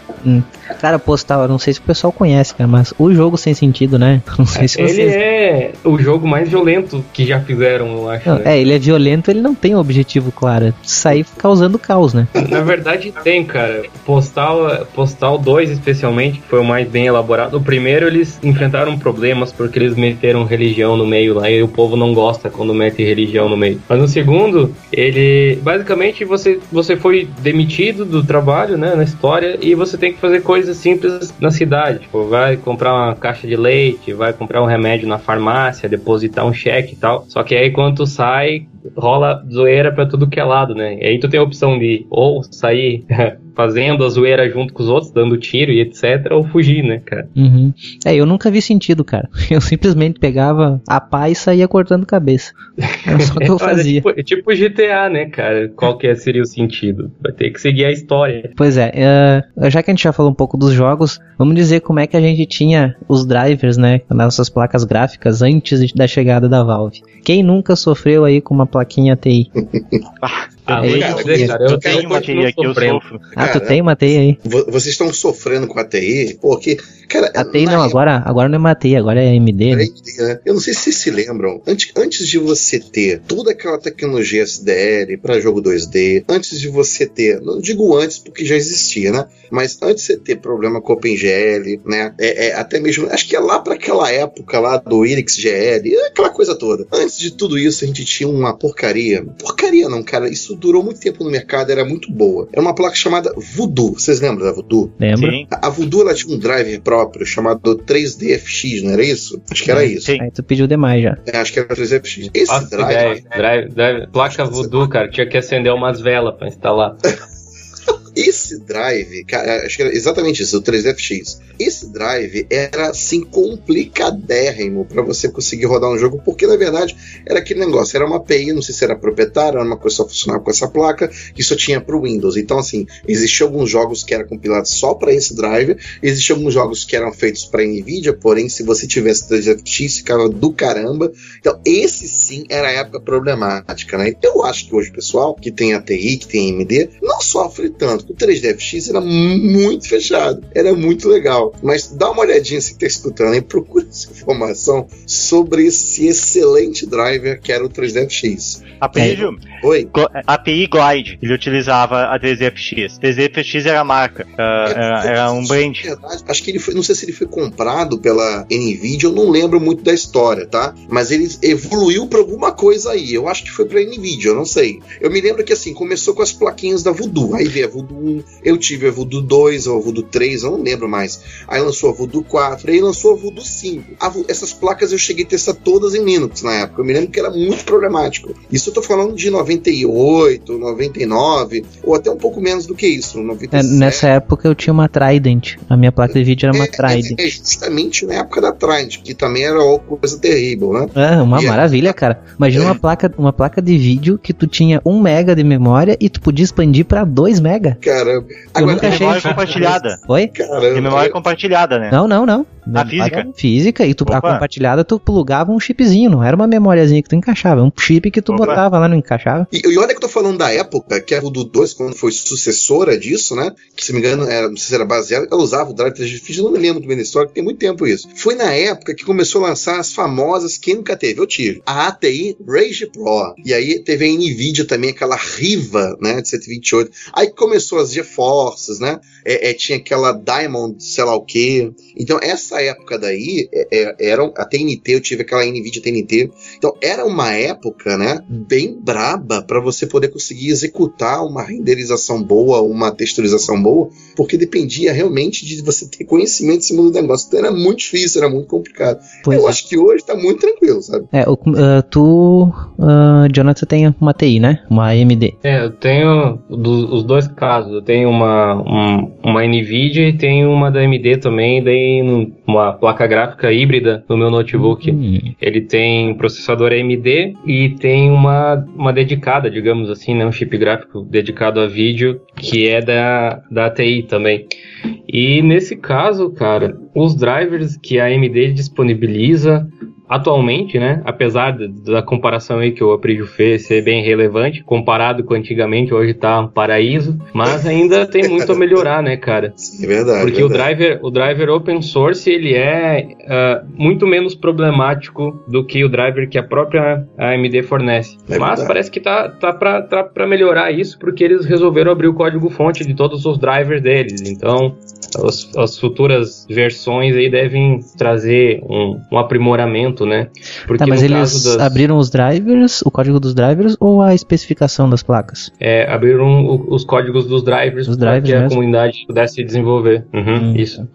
Speaker 3: Cara, Postal, eu não sei se o pessoal conhece, cara, mas o jogo sem sentido, né? Não sei se
Speaker 6: Ele
Speaker 3: vocês...
Speaker 6: é o jogo mais violento que já fizeram, eu acho.
Speaker 3: Não,
Speaker 6: né?
Speaker 3: é, ele é violento, ele não tem um objetivo claro, é sair causando caos, né?
Speaker 6: Na verdade tem, cara. Postal, Postal 2 especialmente, que foi o mais bem elaborado. O primeiro eles enfrentaram problemas porque eles meteram religião no meio lá e o povo não gosta quando mete religião no meio. Mas no segundo, ele basicamente você você foi demitido do trabalho, né, na história e você tem que fazer coisas simples na cidade, tipo, vai comprar uma caixa de leite, vai comprar um remédio na farmácia, depositar um cheque e tal. Só que aí quando tu sai, rola zoeira pra tudo que é lado, né? E aí tu tem a opção de ou sair fazendo a zoeira junto com os outros, dando tiro e etc, ou fugir, né, cara?
Speaker 3: Uhum. É, eu nunca vi sentido, cara. Eu simplesmente pegava a pá e saía cortando cabeça. Era só o que eu
Speaker 6: é
Speaker 3: fazia.
Speaker 6: tipo, é tipo GTA, né, cara? Qual que seria o sentido? Vai ter que seguir a história.
Speaker 3: Pois é, é, já que a gente já falou um pouco dos jogos, vamos dizer como é que a gente tinha os drivers, né, nas nossas placas gráficas antes da chegada da Valve. Quem nunca sofreu aí com uma plaquinha TI?
Speaker 6: Ah,
Speaker 3: É,
Speaker 6: vou
Speaker 3: cara,
Speaker 6: dizer, cara, eu
Speaker 4: eu
Speaker 6: tenho
Speaker 5: uma TI aqui, eu sofro.
Speaker 3: Ah, tu
Speaker 4: Cara,
Speaker 3: tem uma TI aí?
Speaker 4: Vo- Vocês estão sofrendo com a TI? Porque, cara.
Speaker 3: A TI não, agora, agora não é uma TI, agora é AMD, né?
Speaker 4: né? Eu não sei se vocês se lembram, antes, antes de você ter toda aquela tecnologia SDL para jogo 2D, antes de você ter, não digo antes porque já existia, né? Mas antes de você ter problema com OpenGL, né? É, é, até mesmo, acho que é lá para aquela época lá do IrixGL, aquela coisa toda. Antes de tudo isso, a gente tinha uma porcaria. Porcaria não, cara. Isso durou muito tempo no mercado, era muito boa. Era uma placa chamada Voodoo. Vocês lembram da Voodoo?
Speaker 3: Lembra?
Speaker 5: Sim.
Speaker 4: A Voodoo ela tinha um driver próprio chamado 3DFX, não era isso? Acho que era isso.
Speaker 5: Sim.
Speaker 3: Aí tu pediu demais já.
Speaker 4: É, acho que era 3DFX. Esse
Speaker 6: Nossa,
Speaker 4: drive.
Speaker 6: ideia. Drive, drive, placa voodoo, cara. Tinha que acender umas velas pra instalar.
Speaker 4: Esse drive, cara, acho que era exatamente isso, o 3FX. Esse drive era assim complicadérrimo para você conseguir rodar um jogo, porque na verdade era aquele negócio, era uma API, não sei se era proprietária, era uma coisa só funcionava com essa placa, que só tinha para o Windows. Então, assim, existiam alguns jogos que eram compilados só para esse drive, existiam alguns jogos que eram feitos para Nvidia, porém, se você tivesse 3FX, ficava do caramba. Então, esse sim era a época problemática, né? Eu acho que hoje o pessoal que tem ATI, que tem AMD, não sofre tanto. O 3DFX era muito fechado, era muito legal. Mas dá uma olhadinha se tá escutando aí, procura essa informação sobre esse excelente driver que era o 3DFX.
Speaker 5: API, viu?
Speaker 4: Oi?
Speaker 5: API Glide, ele utilizava a 3FX. 3FX era a marca, ah, era, era um brand.
Speaker 4: Na verdade, acho que ele foi, não sei se ele foi comprado pela Nvidia, eu não lembro muito da história, tá? Mas ele evoluiu para alguma coisa aí. Eu acho que foi pra Nvidia, eu não sei. Eu me lembro que assim, começou com as plaquinhas da Voodoo. Aí veio a Voodoo 1, eu tive a Voodoo 2 ou a Voodoo 3, eu não lembro mais. Aí lançou a Voodoo 4, aí lançou a Voodoo 5. A Vo- essas placas eu cheguei a testar todas em Linux na época. Eu me lembro que era muito problemático. Isso eu tô falando de 98, 99, ou até um pouco menos do que isso,
Speaker 3: É,
Speaker 4: 97.
Speaker 3: nessa época eu tinha uma Trident. A minha placa de vídeo era uma Trident.
Speaker 4: É, é justamente na época da Trident, que também era uma coisa terrível, né?
Speaker 3: É, uma
Speaker 4: E é-
Speaker 3: maravilha, cara. Imagina uma placa, uma placa de vídeo que tu tinha 1 mega de memória e tu podia expandir pra 2 mega.
Speaker 4: Cara,
Speaker 3: Eu nunca achei
Speaker 5: memória compartilhada.
Speaker 3: Oi?
Speaker 4: cara,
Speaker 5: De memória compartilhada, né?
Speaker 3: Não, não, não.
Speaker 5: A física?
Speaker 3: Física, e tu, a compartilhada tu plugava um chipzinho, não era uma memóriazinha que tu encaixava, um chip que tu
Speaker 5: Opa.
Speaker 3: botava lá, não encaixava.
Speaker 4: E, e olha que eu tô falando da época, que a Voodoo 2, quando foi sucessora disso, né? Que se me engano, era, não sei se era baseada, ela usava o Drive 3GFX, eu não me lembro bem da história, que tem muito tempo isso. Foi na época que começou a lançar as famosas, quem nunca teve? Eu tive. A ATI Rage Pro. E aí teve a Nvidia também, aquela Riva, né? De 128. Aí começou começou as GeForces, né? É, é, tinha aquela Diamond, sei lá o quê. Então, essa época daí, é, é, era a TNT, eu tive aquela NVIDIA TNT. Então, era uma época, né, bem braba para você poder conseguir executar uma renderização boa, uma texturização boa, porque dependia realmente de você ter conhecimento em cima do negócio. Então, era muito difícil, era muito complicado.
Speaker 3: Pois
Speaker 4: eu
Speaker 3: é.
Speaker 4: acho que hoje tá muito tranquilo, sabe?
Speaker 3: É, o- ah, tu, ah, Jonathan, tem uma TI, né? Uma AMD.
Speaker 6: É, eu tenho do- os dois casos. Eu tenho uma, um- uma NVIDIA e tenho uma da AMD também, daí uma placa gráfica híbrida no meu notebook.
Speaker 3: Hum.
Speaker 6: Ele tem processador AMD e tem uma, uma dedicada, digamos assim, né, um chip gráfico dedicado a vídeo, que é da, da ATI também. E nesse caso, cara, os drivers que a AMD disponibiliza atualmente, né, apesar da, comparação aí que o Aprígio fez ser bem relevante, comparado com antigamente, hoje tá um paraíso, mas ainda tem muito a melhorar, né, cara?
Speaker 4: É verdade.
Speaker 6: Porque o
Speaker 4: verdade.
Speaker 6: driver, o driver open source ele é ah, muito menos problemático do que o driver que a própria AMD fornece.
Speaker 4: É
Speaker 6: Mas
Speaker 4: verdade.
Speaker 6: parece que tá, tá para tá pra melhorar isso porque eles resolveram abrir o código fonte de todos os drivers deles. Então as, as futuras versões aí devem trazer um, um aprimoramento, né? Porque
Speaker 3: Tá, mas eles
Speaker 6: das,
Speaker 3: abriram os drivers, o código dos drivers ou a especificação das placas?
Speaker 6: é, abriram o- os códigos dos drivers para que a
Speaker 3: mesmo?
Speaker 6: comunidade pudesse desenvolver. Uhum,
Speaker 3: Hum.
Speaker 6: Isso.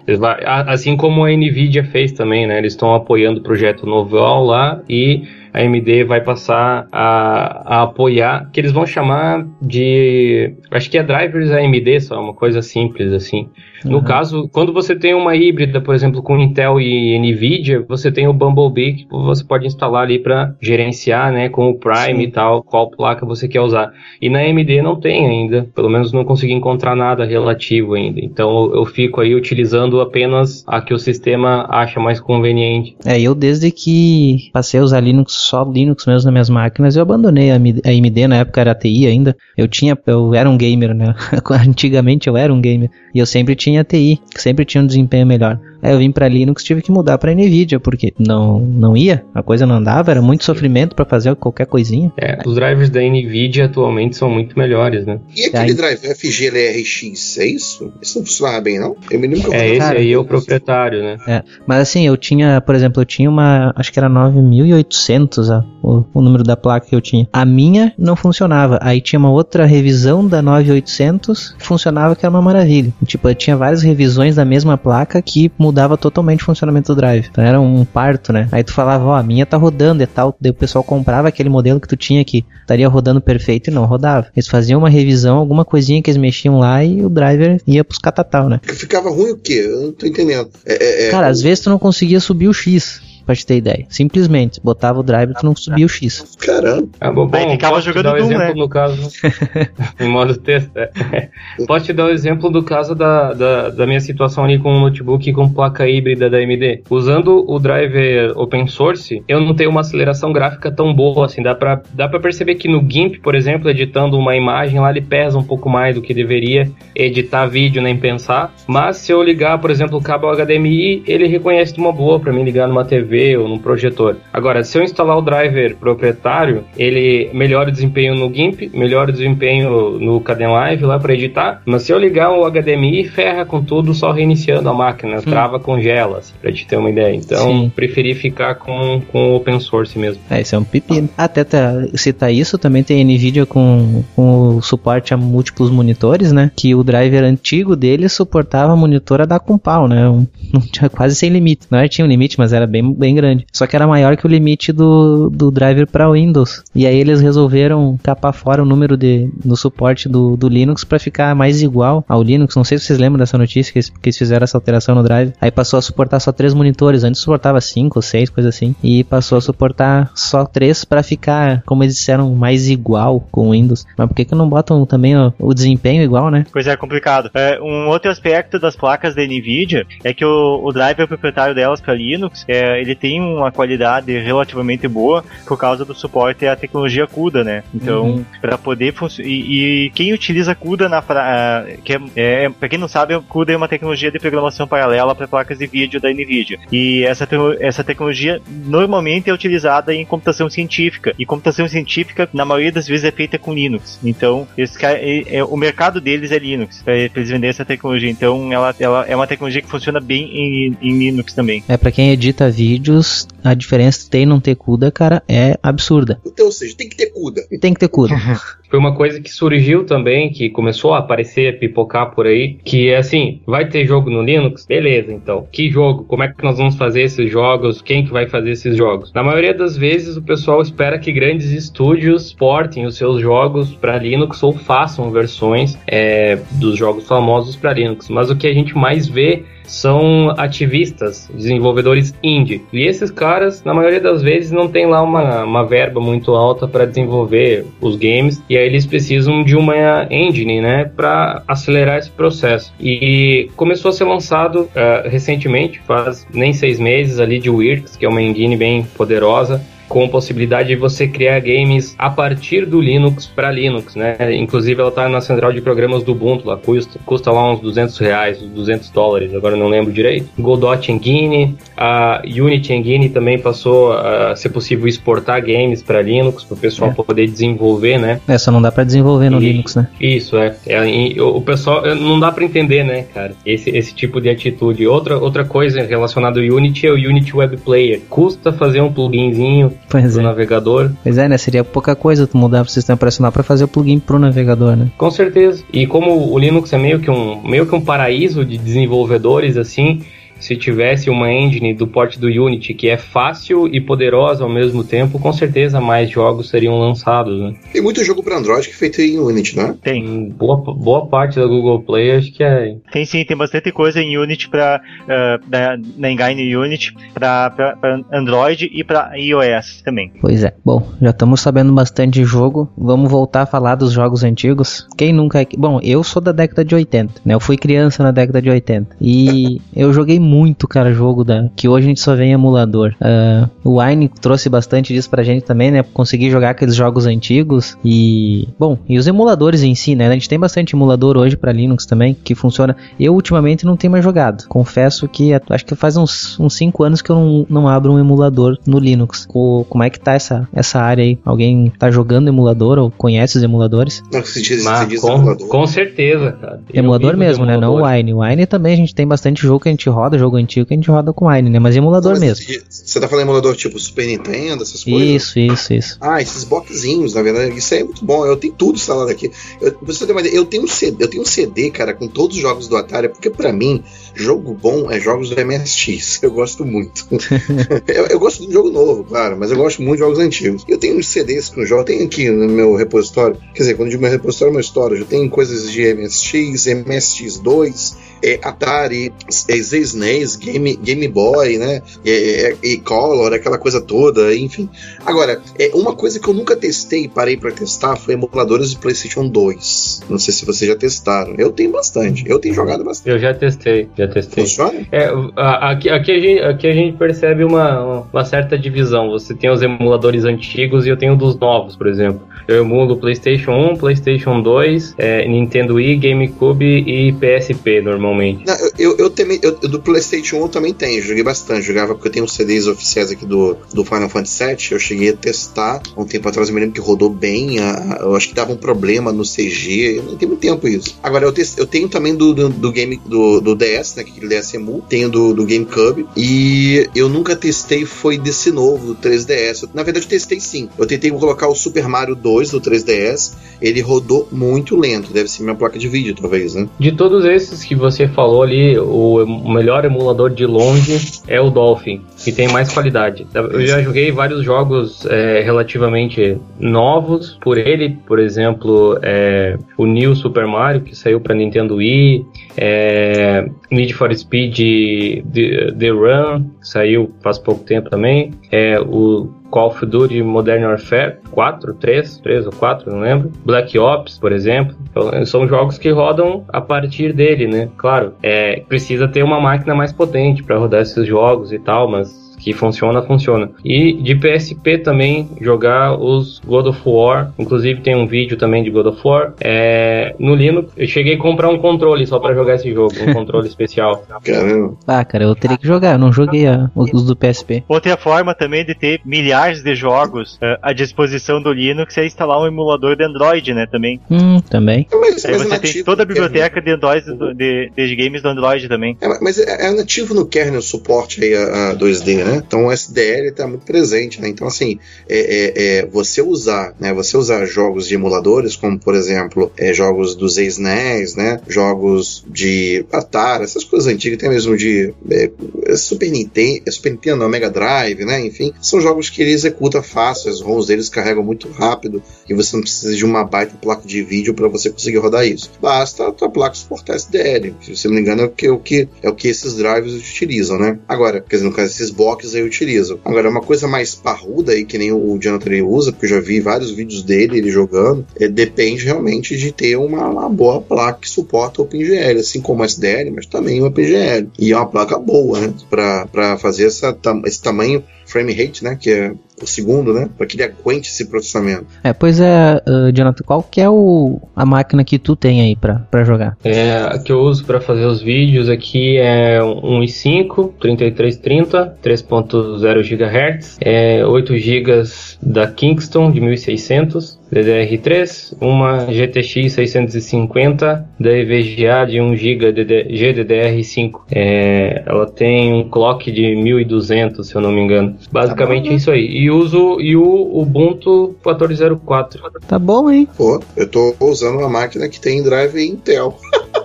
Speaker 6: A- assim como a Nvidia fez também, né? Eles estão apoiando o projeto Noval lá e a AMD vai passar a, a apoiar, que eles vão chamar de. Acho que é drivers AMD, só uma coisa simples assim. No
Speaker 3: Uhum.
Speaker 6: caso, quando você tem uma híbrida, por exemplo, com Intel e Nvidia, você tem o Bumblebee que você pode instalar ali para gerenciar, né, com o Prime
Speaker 3: Sim.
Speaker 6: e tal, qual placa você quer usar. E na AMD não tem ainda, pelo menos não consegui encontrar nada relativo ainda. Então eu fico aí utilizando apenas a que o sistema acha mais conveniente.
Speaker 3: É, eu desde que passei a usar Linux, só Linux mesmo nas minhas máquinas, eu abandonei a AMD, na época era TI ainda. Eu tinha, eu era um gamer, né? Antigamente eu era um gamer. E eu sempre tinha TI, que sempre tinha um desempenho melhor. Aí eu vim pra Linux, tive que mudar pra Nvidia, porque não, não ia, a coisa não andava, era muito sofrimento pra fazer qualquer coisinha.
Speaker 6: É, os drivers da Nvidia atualmente são muito melhores, né?
Speaker 4: E aquele
Speaker 3: Aí-
Speaker 4: drive FGLRX, é isso? Isso não funcionava bem, não? Eu me lembro que eu
Speaker 6: É, esse
Speaker 3: Cara,
Speaker 6: aí é o proprietário, né?
Speaker 3: Mas assim, eu tinha, por exemplo, eu tinha uma, acho que era 9800 a- o, o número da placa que eu tinha. A minha não funcionava. Aí tinha uma outra revisão da 9800 que funcionava que era uma maravilha. Tipo, eu tinha várias revisões da mesma placa que mudava totalmente o funcionamento do drive. Então era um parto, né? Aí tu falava, ó, a minha tá rodando e tal. Daí o pessoal comprava aquele modelo que tu tinha que estaria rodando perfeito e não rodava. Eles faziam uma revisão, alguma coisinha que eles mexiam lá e o driver ia pros catatal, né?
Speaker 4: Ficava ruim o quê? Eu não tô entendendo. É, é, é,
Speaker 3: Cara, às vezes tu não conseguia subir o X, pra te ter ideia. Simplesmente, botava o driver e tu não subia o X.
Speaker 4: Caramba.
Speaker 6: Ah, bom,
Speaker 5: Aí ficava jogando
Speaker 6: dar um
Speaker 5: Doom,
Speaker 6: exemplo
Speaker 5: né?
Speaker 6: no caso em modo texto. é. Posso te dar um exemplo do caso da, da, da minha situação ali com o notebook com placa híbrida da AMD. Usando o driver open source, eu não tenho uma aceleração gráfica tão boa assim. Dá pra, dá pra perceber que no GIMP, por exemplo, editando uma imagem lá, ele pesa um pouco mais do que deveria editar vídeo nem pensar. Mas se eu ligar, por exemplo, o cabo HDMI, ele reconhece de uma boa pra mim ligar numa TV ou num projetor. Agora, se eu instalar o driver proprietário, ele melhora o desempenho no GIMP, melhora o desempenho no Kdenlive lá para editar, mas se eu ligar o HDMI, ferra com tudo só reiniciando a máquina, trava, congela, assim, pra te ter uma ideia. Então,
Speaker 3: Sim.
Speaker 6: preferi ficar com, com o open source mesmo.
Speaker 3: É, isso é um pepino. Até tá, citar isso, também tem Nvidia com, com o suporte a múltiplos monitores, né? Que o driver antigo dele suportava monitor a dar com pau, né? Um, não tinha quase sem limite. Não era, tinha um limite, mas era bem, bem grande. Só que era maior que o limite do, do driver para Windows. E aí eles resolveram capar fora o número de, do suporte do, do Linux para ficar mais igual ao Linux. Não sei se vocês lembram dessa notícia que eles, que eles fizeram essa alteração no drive. Aí passou a suportar só três monitores. Antes suportava cinco ou seis, coisa assim. E passou a suportar só três para ficar, como eles disseram, mais igual com o Windows. Mas por que, que não botam também o desempenho igual, né?
Speaker 5: Pois é, complicado. É, um outro aspecto das placas da NVIDIA é que o, o driver proprietário delas para Linux, é, ele ele tem uma qualidade relativamente boa por causa do suporte à tecnologia CUDA, né? Então, uhum. para poder funcionar. E, e, quem utiliza CUDA na pra... que é, é para quem não sabe, CUDA é uma tecnologia de programação paralela para placas de vídeo da Nvidia. E essa, te... essa tecnologia normalmente é utilizada em computação científica. E computação científica, na maioria das vezes, é feita com Linux. Então, esse, é, é, o mercado deles é Linux, para eles venderem essa tecnologia. Então, ela, ela é uma tecnologia que funciona bem em, em Linux também.
Speaker 3: É, para quem edita vídeos, a diferença tem não ter CUDA, cara, é absurda.
Speaker 4: Então, ou seja, tem que ter CUDA.
Speaker 3: Tem que ter CUDA.
Speaker 6: Foi uma coisa que surgiu também, que começou a aparecer, a pipocar por aí, que é assim, vai ter jogo no Linux? Beleza, então. Que jogo? Como é que nós vamos fazer esses jogos? Quem que vai fazer esses jogos? Na maioria das vezes, o pessoal espera que grandes estúdios portem os seus jogos para Linux ou façam versões é, dos jogos famosos para Linux. Mas o que a gente mais vê são ativistas, desenvolvedores indie. E esses caras, na maioria das vezes, não tem lá uma, uma verba muito alta para desenvolver os games, e aí eles precisam de uma engine, né, para acelerar esse processo. E começou a ser lançado uh, recentemente, faz nem seis meses ali de Wix, que é uma engine bem poderosa com possibilidade de você criar games a partir do Linux para Linux, né? Inclusive ela está na central de programas do Ubuntu, lá custa, custa lá uns 200 reais, 200 dólares, agora não lembro direito. Godot Engine, a Unity Engine também passou a ser possível exportar games para Linux, para o pessoal é. poder desenvolver, né?
Speaker 3: É, só não dá para desenvolver no e, Linux, né?
Speaker 6: Isso, é. é o pessoal, não dá para entender, né, cara, esse, esse tipo de atitude. Outra, outra coisa relacionada ao Unity é o Unity Web Player. Custa fazer um pluginzinho
Speaker 3: pois é.
Speaker 6: navegador.
Speaker 3: Pois é, né? Seria pouca coisa tu mudar o sistema operacional para fazer o plugin pro navegador, né?
Speaker 6: Com certeza. E como o Linux é meio que um, meio que um paraíso de desenvolvedores, assim, se tivesse uma engine do porte do Unity que é fácil e poderosa ao mesmo tempo, com certeza mais jogos seriam lançados, né?
Speaker 4: Tem muito jogo para Android que é feito em Unity, né?
Speaker 6: Tem. Boa, boa parte da Google Play acho que é.
Speaker 5: Tem sim, tem bastante coisa em Unity para uh, na, na Engine Unity para Android e para iOS também.
Speaker 3: Pois é. Bom, já estamos sabendo bastante de jogo. Vamos voltar a falar dos jogos antigos. Quem nunca. É bom, eu sou da década de 80, né? Eu fui criança na década de 80 e eu joguei muito, cara, jogo da que hoje a gente só vê em emulador. Uh, o Wine trouxe bastante disso pra gente também, né? Conseguir jogar aqueles jogos antigos e bom, e os emuladores em si, né? A gente tem bastante emulador hoje para Linux também que funciona. Eu ultimamente não tenho mais jogado. Confesso que acho que faz uns 5 anos que eu não, não abro um emulador no Linux. O, como é que tá essa, essa área aí? Alguém tá jogando emulador ou conhece os emuladores?
Speaker 4: Não, se diz,
Speaker 6: Mas, se diz com, emulador. com certeza, cara.
Speaker 3: Emulador mesmo, né? Não o Wine. O Wine também a gente tem bastante jogo que a gente roda roda jogo antigo que a gente roda com Wine, né? Mas emulador mas mesmo.
Speaker 4: Você tá falando emulador tipo Super Nintendo, essas
Speaker 3: coisas? Isso, isso, isso.
Speaker 4: Ah, esses boxzinhos, na verdade. Isso é muito bom. Eu tenho tudo instalado aqui. Eu, você tem uma ideia, eu tenho um CD, eu tenho um CD, cara, com todos os jogos do Atari, porque para mim, jogo bom é jogos do MSX. Eu gosto muito. eu, eu, gosto de jogo novo, claro, mas eu gosto muito de jogos antigos. Eu tenho uns CDs com jogos, tenho aqui no meu repositório. Quer dizer, quando eu digo meu repositório, é meu história. Eu tenho coisas de MSX, MSX2 é, Atari, é, SNES, Game, Game Boy, né? É, é, e Color, aquela coisa toda, enfim. Agora, é, uma coisa que eu nunca testei, parei para testar, foi emuladores de PlayStation 2. Não sei se vocês já testaram. Eu tenho bastante, eu tenho jogado bastante.
Speaker 6: Eu já testei, já testei.
Speaker 4: Funciona?
Speaker 6: É, aqui, aqui, a gente, aqui a gente percebe uma, uma certa divisão. Você tem os emuladores antigos e eu tenho dos novos, por exemplo. Eu emulo PlayStation 1, PlayStation 2, é, Nintendo Wii, GameCube e PSP normalmente.
Speaker 4: Não, eu, eu, também, eu, do PlayStation 1 eu também tenho, joguei bastante. Jogava porque eu tenho os CDs oficiais aqui do, do Final Fantasy VII. Eu cheguei a testar um tempo atrás, eu me lembro que rodou bem. A, eu acho que dava um problema no CG. Não tem muito tempo isso. Agora, eu, te, eu tenho também do, do, do game do, do, DS, né? Que é DS Emu. Tenho do, do GameCube. E eu nunca testei, foi desse novo, do 3DS. Na verdade, testei sim. Eu tentei colocar o Super Mario 2 2 do 3DS, ele rodou muito lento. Deve ser minha placa de vídeo, talvez, né?
Speaker 6: De todos esses que você falou ali, o melhor emulador de longe é o Dolphin, que tem mais qualidade. Eu já joguei vários jogos é, relativamente novos por ele, por exemplo, é, o New Super Mario, que saiu para Nintendo Wii, é, Need for Speed The, The Run, que saiu faz pouco tempo também, é, o Call of Duty Modern Warfare 4, 3, 3 ou 4, não lembro. Black Ops, por exemplo. Então, são jogos que rodam a partir dele, né? Claro, é, precisa ter uma máquina mais potente para rodar esses jogos e tal, mas que funciona, funciona. E de PSP também jogar os God of War, inclusive tem um vídeo também de God of War. É, no Linux, eu cheguei a comprar um controle só para jogar esse jogo, um controle especial.
Speaker 4: Caramba.
Speaker 3: Ah, cara, eu teria que jogar, eu não joguei a- os do PSP.
Speaker 5: Outra forma também de ter milhares de jogos eh, à disposição do Linux é instalar um emulador de Android, né, também.
Speaker 3: Hum, também.
Speaker 4: Mas,
Speaker 5: Aí
Speaker 4: mas é
Speaker 5: você tem toda a biblioteca de, Android, de, de games do Android também.
Speaker 4: É, mas é, é nativo no kernel o suporte aí a, a 2D, né? Então o SDL está muito presente, né? Então assim, é, é- é você usar, né? Você usar jogos de emuladores, como por exemplo, é, jogos dos ex-NES, né? Jogos de Atari, essas coisas antigas, até mesmo de é, Super Nintendo, é, Super Nintendo, Mega Drive, né? Enfim, são jogos que ele executa fácil, as ROMs deles carregam muito rápido e você não precisa de uma baita placa de vídeo para você conseguir rodar isso. Basta a tua placa suportar SDL. Se não me engano, é o que, é o que, esses drives utilizam, né? Agora, quer dizer, no caso, esses boxes aí utilizam. Agora, uma coisa mais parruda aí, que nem o Jonathan usa, porque eu já vi vários vídeos dele, ele jogando, é, depende realmente de ter uma, uma boa placa que suporta o OpenGL, assim como o SDL, mas também o OpenGL. E é uma placa boa, né? Pra, pra fazer essa, esse tamanho frame rate, né? Que é por segundo, né? Para que ele aguente esse processamento.
Speaker 3: É, pois é, ah, Jonathan, qual que é o, a máquina que tu tem aí pra, pra jogar?
Speaker 6: É, a que eu uso para fazer os vídeos aqui é um i5 3330, 3.0 GHz, é 8 GB da Kingston de 1600, DDR3, uma GTX 650 da EVGA de 1 GB GDDR5. É, ela tem um clock de 1200, se eu não me engano. Basicamente
Speaker 4: Tá bom,
Speaker 6: isso aí. E uso e o Ubuntu 1404.
Speaker 3: Tá bom, hein?
Speaker 4: Pô, eu tô usando uma máquina que tem drive Intel.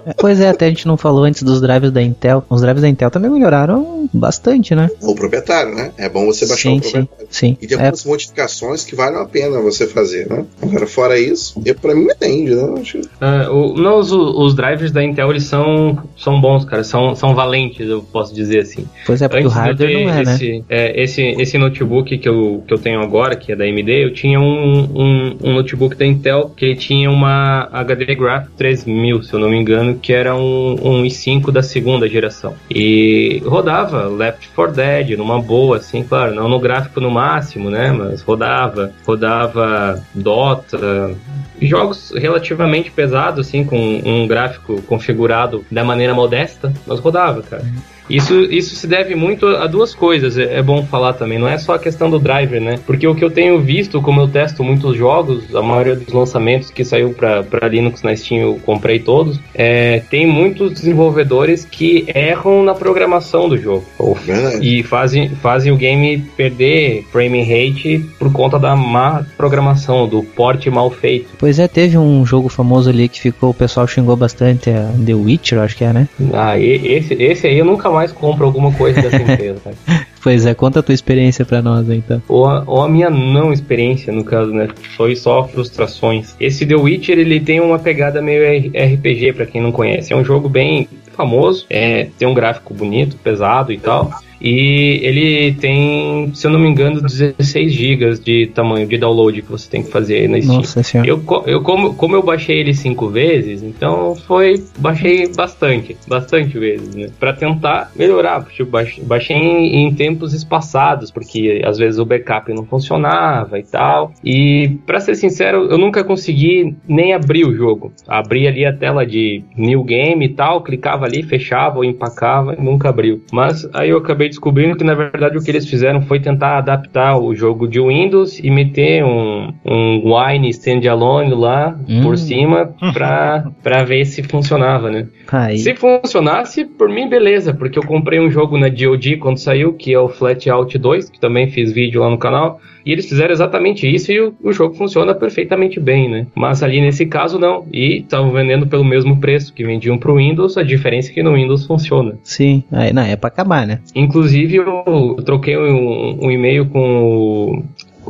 Speaker 3: É, Pois é, até a gente não falou antes dos drivers da Intel. Os drivers da Intel também melhoraram bastante, né?
Speaker 4: O proprietário, né? É bom você baixar
Speaker 3: sim,
Speaker 4: o
Speaker 3: sim,
Speaker 4: proprietário.
Speaker 3: sim.
Speaker 4: E tem
Speaker 3: É,
Speaker 4: algumas modificações que valem a pena você fazer, né? Agora, fora isso, eu, pra mim me atende, né? Acho...
Speaker 6: Ah, o- não, os, os drivers da Intel eles são, são bons, cara, são, são valentes, eu posso dizer assim.
Speaker 3: pois é, porque o
Speaker 6: Antes eu
Speaker 3: hardware não é, né?
Speaker 6: esse, é, esse, esse notebook que eu, que eu tenho agora, que é da AMD, eu tinha um, um, um notebook da Intel que ele tinha uma HD Graph 3000, se eu não me engano, que era um, um i5 da segunda geração. E rodava Left 4 Dead numa boa, assim, claro, não no gráfico no máximo, né, mas rodava, rodava Dota, jogos relativamente pesados, assim, com um gráfico configurado da maneira modesta, mas rodava, cara. Isso, isso se deve muito a duas coisas, é, é bom falar também. Não é só a questão do driver, né? Porque o que eu tenho visto, como eu testo muitos jogos, a maioria dos lançamentos que saiu para Linux na Steam eu comprei todos, é, tem muitos desenvolvedores que erram na programação do jogo.
Speaker 4: Verdade.
Speaker 6: e fazem, fazem o game perder frame rate por conta da má programação, do porte mal feito.
Speaker 3: Pois é, teve um jogo famoso ali que ficou, o pessoal xingou bastante, é The Witcher, eu acho que é, né?
Speaker 6: Ah, e- esse, esse aí eu nunca mais compro alguma coisa dessa empresa, cara.
Speaker 3: Pois é, conta a tua experiência pra nós aí, então.
Speaker 6: Ou a, ou a minha não experiência, no caso, né? Foi só frustrações. Esse The Witcher, ele tem uma pegada meio RPG, pra quem não conhece. É um jogo bem famoso, é, tem um gráfico bonito, pesado e tal. E ele tem, se eu não me engano, 16 GB de tamanho de download que você tem que fazer na Steam.
Speaker 3: Nossa senhora.
Speaker 6: Eu, eu como, como eu baixei ele cinco vezes, então foi. Baixei bastante, bastante vezes, né? Pra tentar melhorar. Tipo, baixei, baixei em, em tempos espaçados, porque às vezes o backup não funcionava e tal. E pra ser sincero, eu nunca consegui nem abrir o jogo. Abri ali a tela de new game e tal, clicava ali, fechava ou empacava e nunca abriu. Mas aí eu acabei descobrindo que na verdade o que eles fizeram foi tentar adaptar o jogo de Windows e meter um, um Wine standalone lá
Speaker 3: Hum.
Speaker 6: por cima pra, pra ver se funcionava, né?
Speaker 3: Aí,
Speaker 6: Se funcionasse, por mim, beleza, porque eu comprei um jogo na DoD quando saiu, que é o Flatout 2, que também fiz vídeo lá no canal, e eles fizeram exatamente isso e o, o jogo funciona perfeitamente bem, né? Mas ali nesse caso não, e estavam vendendo pelo mesmo preço que vendiam pro Windows, a diferença é que no Windows funciona.
Speaker 3: sim, aí, não, é pra acabar, né?
Speaker 6: Inclusive, eu, eu troquei um, um e-mail com o.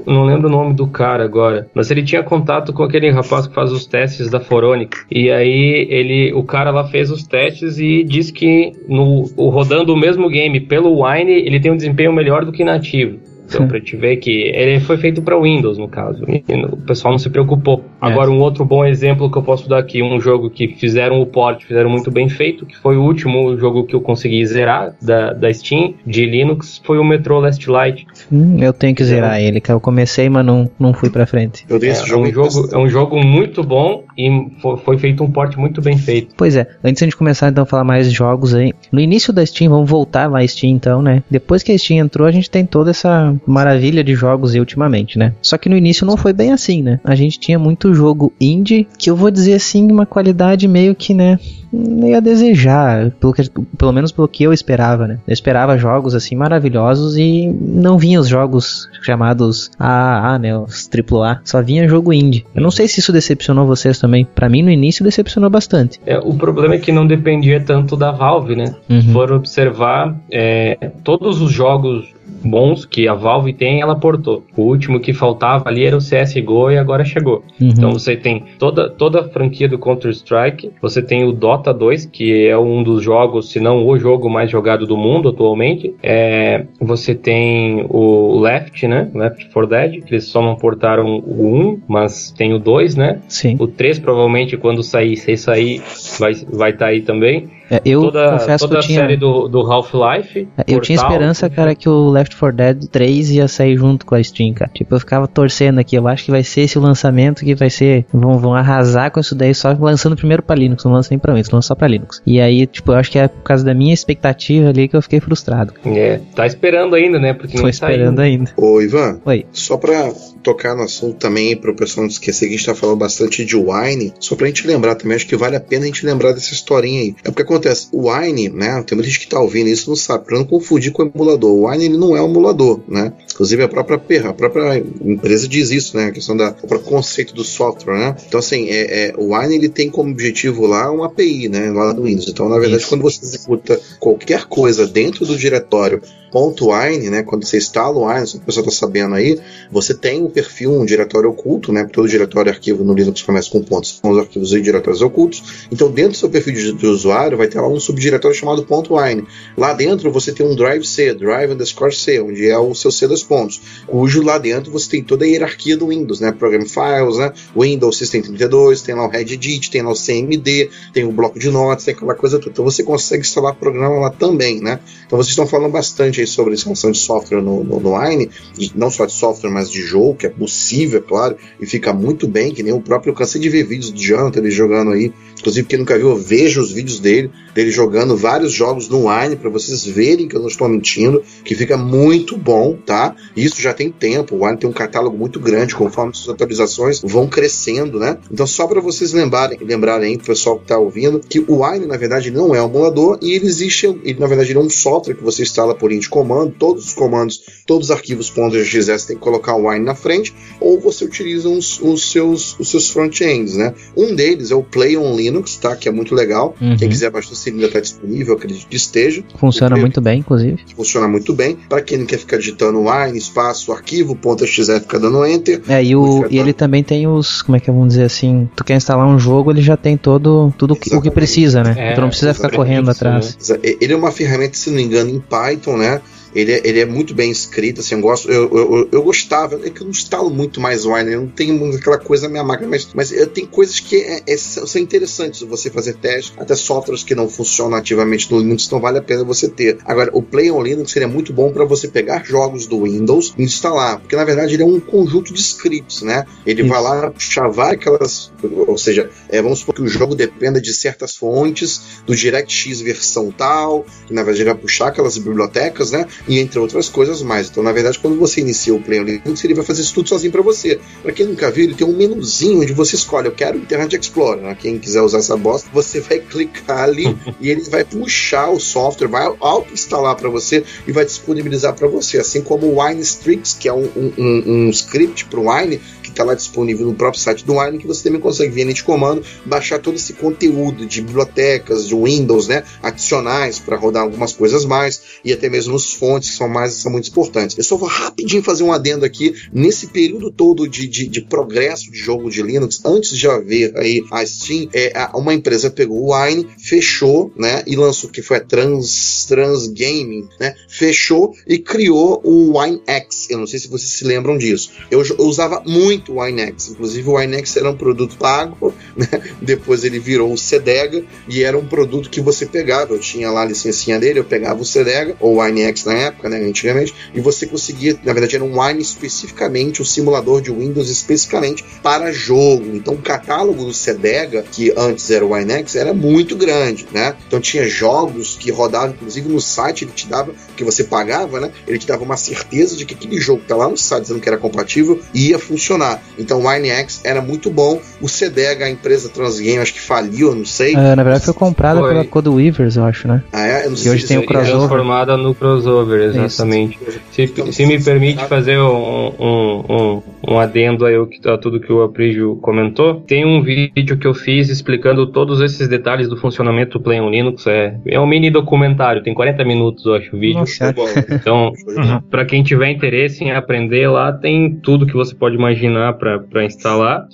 Speaker 6: Não lembro o nome do cara agora, mas ele tinha contato com aquele rapaz que faz os testes da Foronic. E aí ele, o cara lá fez os testes e disse que no o- rodando o mesmo game pelo Wine, ele tem um desempenho melhor do que nativo. Então, pra te ver que ele foi feito para Windows, no caso. E o pessoal não se preocupou. Agora, um outro bom exemplo que eu posso dar aqui, um jogo que fizeram o port, fizeram muito bem feito, que foi o último jogo que eu consegui zerar da, da Steam, de Linux, foi o Metro Last Light.
Speaker 3: Hum, eu tenho que zerar ele, que eu comecei, mas não, não fui pra frente.
Speaker 4: Eu dei
Speaker 6: É,
Speaker 4: esse
Speaker 6: é
Speaker 4: jogo,
Speaker 6: um
Speaker 4: em
Speaker 6: jogo, é um jogo muito bom e fo- foi feito um port muito bem feito.
Speaker 3: Pois é, antes de a gente começar então a falar mais de jogos aí, no início da Steam, vamos voltar lá à Steam então, né? Depois que a Steam entrou, a gente tem toda essa maravilha de jogos aí ultimamente, né? Só que no início não foi bem assim, né? A gente tinha muito jogo indie, que eu vou dizer assim, uma qualidade meio que, né? meio a desejar, pelo, que- pelo menos pelo que eu esperava, né? Eu esperava jogos assim maravilhosos e não vinha os jogos chamados AAA, né? Os AAA, só vinha jogo indie. Eu não sei se isso decepcionou vocês também. Pra mim no início decepcionou bastante.
Speaker 6: É, o problema é que não dependia tanto da Valve, né?
Speaker 3: Uhum.
Speaker 6: Se for observar, é, todos os jogos bons que a Valve tem, ela portou. O último que faltava ali era o CSGO e agora chegou.
Speaker 3: Uhum.
Speaker 6: Então você tem toda, toda a franquia do Counter-Strike, você tem o Dota 2, que é um dos jogos, se não o jogo mais jogado do mundo atualmente. É, você tem o Left, né? Left 4 Dead, que eles só não portaram o 1, mas tem o 2, né?
Speaker 3: Sim.
Speaker 6: O 3 provavelmente quando sair, se sair, vai estar vai tá aí também.
Speaker 3: É, eu
Speaker 6: toda
Speaker 3: confesso
Speaker 6: toda
Speaker 3: que eu
Speaker 6: a
Speaker 3: tinha.
Speaker 6: série do, do Half-Life.
Speaker 3: É, Eu tinha
Speaker 6: Portal,
Speaker 3: esperança, cara, que o Left 4 Dead 3 ia sair junto com a Steam, cara. Tipo, eu ficava torcendo aqui. Eu acho que vai ser esse o lançamento que vai ser. Vão, vão arrasar com isso daí, só lançando primeiro pra Linux. Não lança nem pra Windows, lança só pra Linux. E aí, tipo, eu acho que é por causa da minha expectativa ali que eu fiquei frustrado.
Speaker 6: É, tá esperando ainda, né? Porque
Speaker 3: Tô
Speaker 6: não
Speaker 3: esperando ainda.
Speaker 4: Ô, Ivan,
Speaker 3: Oi.
Speaker 4: só pra tocar no assunto também, pro pessoal não esquecer que a gente tá falando bastante de Wine, só pra gente lembrar também, acho que vale a pena a gente lembrar dessa historinha aí. É porque acontece, o Wine, né, tem muita gente que tá ouvindo isso não sabe, pra não confundir com o emulador. O Wine, ele não é um emulador, né? Inclusive a própria a própria empresa diz isso, né, a questão da, o próprio conceito do software, né? Então, assim, é, é, o Wine, ele tem como objetivo lá uma API, né, lá do Windows. Então, na verdade,
Speaker 3: Isso.
Speaker 4: quando você executa qualquer coisa dentro do diretório .wine, né, quando você instala o Wine, a pessoa tá sabendo aí, você tem um perfil, um diretório oculto, né? Todo diretório e arquivo no Linux começa com pontos, são os arquivos e diretórios ocultos. Então, dentro do seu perfil de, de usuário, vai ter lá um subdiretório chamado .wine. Lá dentro você tem um drive C, drive underscore C, onde é o seu C dos pontos, cujo lá dentro você tem toda a hierarquia do Windows, né? Program Files, né? Windows System 32, tem lá o Regedit, tem lá o CMD, tem o bloco de notas, tem aquela coisa toda. Então você consegue instalar programa lá também, né? Então vocês estão falando bastante aí sobre instalação de software no, no, no Wine, e não só de software, mas de jogo, que é possível, é claro, e fica muito bem, que nem o próprio, eu cansei de ver vídeos do Jonathan, ele jogando aí, inclusive quem nunca viu, veja os vídeos dele, dele jogando vários jogos no Wine, para vocês verem que eu não estou mentindo, que fica muito bom, tá? Isso já tem tempo, o Wine tem um catálogo muito grande, conforme suas atualizações vão crescendo, né? Então só para vocês lembrarem, lembrarem aí, pessoal que tá ouvindo, que o Wine, na verdade, não é um emulador, e ele existe, ele, na verdade, ele é um software que você instala por linha de comando, todos os comandos, todos os arquivos .xs tem que colocar o Wine na frente, ou você utiliza os, os seus, os seus front-ends, né? Um deles é o Play on Linux, tá? Que é muito legal.
Speaker 3: Uhum.
Speaker 4: Quem quiser baixar o ainda está disponível, acredito que esteja.
Speaker 3: Funciona muito bem, inclusive.
Speaker 4: Funciona muito bem. Para quem não quer ficar digitando Wine, espaço, arquivo, .exe, fica dando enter.
Speaker 3: É, e,
Speaker 4: O
Speaker 3: e ele também tem os. Como é que vamos dizer assim? Tu quer instalar um jogo, ele já tem todo tudo que- o que precisa, né?
Speaker 6: É,
Speaker 3: tu não precisa ficar correndo
Speaker 6: isso,
Speaker 3: atrás.
Speaker 4: Ele é uma ferramenta, se não me engano, em Python, né? Ele é, ele é muito bem escrito, assim, eu gosto, eu, eu, eu- gostava, é que eu não instalo muito mais Wine, eu não tenho muito aquela coisa na minha máquina, mas, mas eu tenho coisas que é, é- são interessantes você fazer teste, até softwares que não funcionam ativamente no Linux, então vale a pena você ter. Agora, o Play on Linux seria muito bom para você pegar jogos do Windows e instalar, porque na verdade ele é um conjunto de scripts, né? Ele vai lá chavar aquelas, ou seja, é, vamos supor que o jogo dependa de certas fontes, do DirectX versão tal, que na verdade ele vai puxar aquelas bibliotecas, né? E entre outras coisas mais. Então, na verdade, quando você inicia o Play on Linux, ele vai fazer isso tudo sozinho para você. Para quem nunca viu, ele tem um menuzinho onde você escolhe, eu quero Internet Explorer, né? Quem quiser usar essa bosta, você vai clicar ali e ele vai puxar o software, vai auto-instalar para você e vai disponibilizar para você. Assim como o Wine Strix, que é um, um, um- um script para o Wine, está lá disponível no próprio site do Wine, que você também consegue vir de comando, baixar todo esse conteúdo de bibliotecas, de Windows, né, adicionais para rodar algumas coisas mais e até mesmo os fontes que são mais são muito importantes. Eu só vou rapidinho fazer um adendo aqui nesse período todo de, de, de progresso de jogo de Linux, antes de haver aí a Steam, é, uma empresa pegou o Wine, fechou, né? E lançou que foi a Trans, Trans Gaming, né? Fechou e criou o WineX. Eu não sei se vocês se lembram disso. Eu, eu usava muito o WineX. Inclusive o WineX era um produto pago, né? Depois ele virou o Cedega e era um produto que você pegava. Eu tinha lá a licencinha dele, eu pegava o Cedega ou o WineX na época, né? Antigamente, e você conseguia, na verdade, era um Wine especificamente, um simulador de Windows especificamente para jogo. Então o catálogo do Cedega, que antes era o WineX, era muito grande, né? Então tinha jogos que rodavam, inclusive no site ele te dava, que você pagava, né? Ele te dava uma certeza de que aquele jogo que tá lá no site dizendo que era compatível ia funcionar. Então o WineX era muito bom. O Cedega, a empresa Transgame, acho que faliu, eu não sei.
Speaker 3: É, na verdade foi comprada pela Code Weavers, eu acho, né?
Speaker 4: Ah, é? Eu não
Speaker 3: sei e hoje tem o crossover.
Speaker 6: Transformada no crossover, exatamente. Se, então, se me permite fazer um, um, um, um adendo aí a tudo que o Aprígio comentou, tem um vídeo que eu fiz explicando todos esses detalhes do funcionamento do Play on Linux. É, é um mini documentário, tem 40 minutos, eu acho, o vídeo.
Speaker 3: Nossa,
Speaker 6: então, para quem tiver interesse em aprender lá, tem tudo que você pode imaginar para instalar.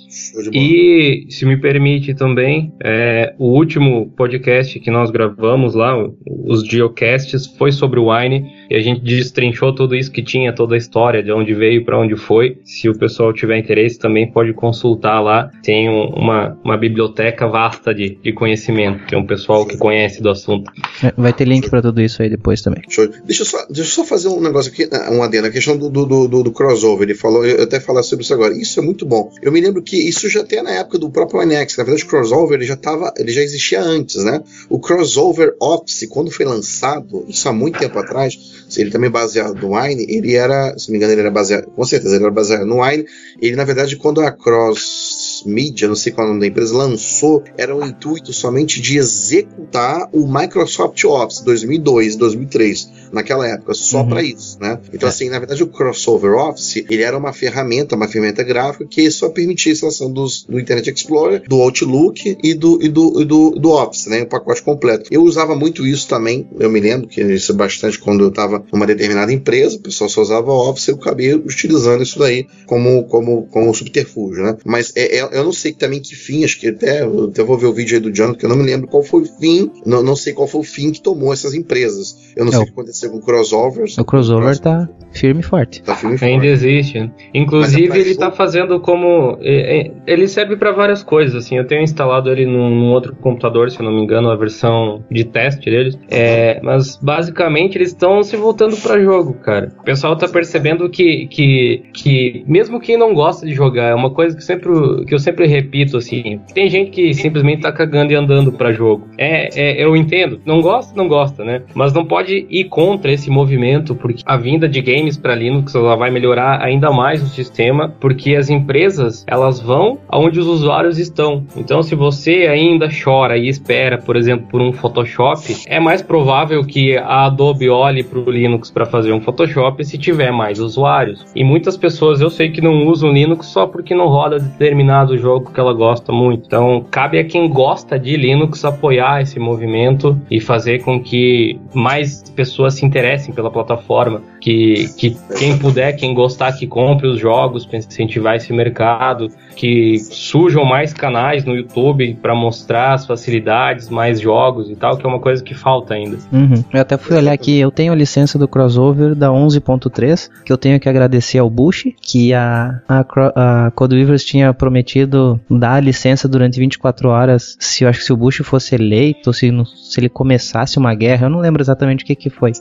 Speaker 6: E, se me permite também, é, o último podcast que nós gravamos lá, os geocasts, foi sobre o Wine e a gente destrinchou tudo isso que tinha, toda a história, de onde veio, para onde foi. Se o pessoal tiver interesse, também pode consultar lá. Tem um, uma, uma biblioteca vasta de, de conhecimento. Tem um pessoal que conhece do assunto.
Speaker 3: É, vai ter link para tudo isso aí depois também.
Speaker 4: Show. Deixa eu só, deixa eu só fazer um negócio aqui, ah, um adendo, a questão do, do, do, do crossover. Ele falou, eu até falar sobre isso agora. Isso é muito bom. Eu me lembro que isso já tem na época do próprio Anex. Na verdade, o crossover ele já tava, ele já existia antes, né? O crossover Office, quando foi lançado, isso há muito tempo atrás, ele também baseado no Wine, ele era, se não me engano, ele era baseado, com certeza, ele era baseado no Wine. Ele, na verdade, quando a Cross Media, não sei qual é o nome da empresa, lançou, era o intuito somente de executar o Microsoft Office 2002, 2003, naquela época, só uhum. para isso, né? Então, é. assim, na verdade, o Crossover Office, ele era uma ferramenta, uma ferramenta gráfica que só permitia a instalação dos, do Internet Explorer, do Outlook e do, e do, e do, do Office, né? O pacote completo. Eu usava muito isso também, eu me lembro que isso é bastante quando eu estava numa determinada empresa, o pessoal só usava Office, eu acabei utilizando isso daí como, como, como subterfúgio, né? Mas é, é, eu não sei também que fim, acho que até, eu até vou ver o vídeo aí do John, que eu não me lembro qual foi o fim, não, não sei qual foi o fim que tomou essas empresas. Eu não é, sei o que aconteceu com crossovers.
Speaker 3: O crossover tá firme e forte.
Speaker 6: Tá firme e forte. Ainda existe. Né? Inclusive, é ele tá fazendo como. Ele serve para várias coisas, assim. Eu tenho instalado ele num, num, outro computador, se eu não me engano, a versão de teste deles. É, mas basicamente eles estão se voltando para jogo, cara. O pessoal tá percebendo que, que, que mesmo quem não gosta de jogar, é uma coisa que, sempre, que eu sempre repito, assim. Tem gente que simplesmente tá cagando e andando para jogo. É, é, eu entendo. Não gosta, não gosta, né? Mas não pode ir contra esse movimento, porque a vinda de games para Linux ela vai melhorar ainda mais o sistema, porque as empresas elas vão aonde os usuários estão. Então, se você ainda chora e espera, por exemplo, por um Photoshop, é mais provável que a Adobe olhe para o Linux para fazer um Photoshop se tiver mais usuários. E muitas pessoas eu sei que não usam Linux só porque não roda determinado jogo que ela gosta muito. Então, cabe a quem gosta de Linux apoiar esse movimento e fazer com que mais pessoas se interessem pela plataforma, que, que quem puder, quem gostar, que compre os jogos para incentivar esse mercado, que surjam mais canais no YouTube para mostrar as facilidades, mais jogos e tal, que é uma coisa que falta ainda.
Speaker 3: Uhum. Eu até fui olhar aqui, eu tenho a licença do crossover da 11.3, que eu tenho que agradecer ao Bush, que a, a, a Codeweavers tinha prometido dar a licença durante 24 horas, se eu acho que se o Bush fosse eleito, se, se ele começasse uma guerra, eu não lembro exatamente o que que foi.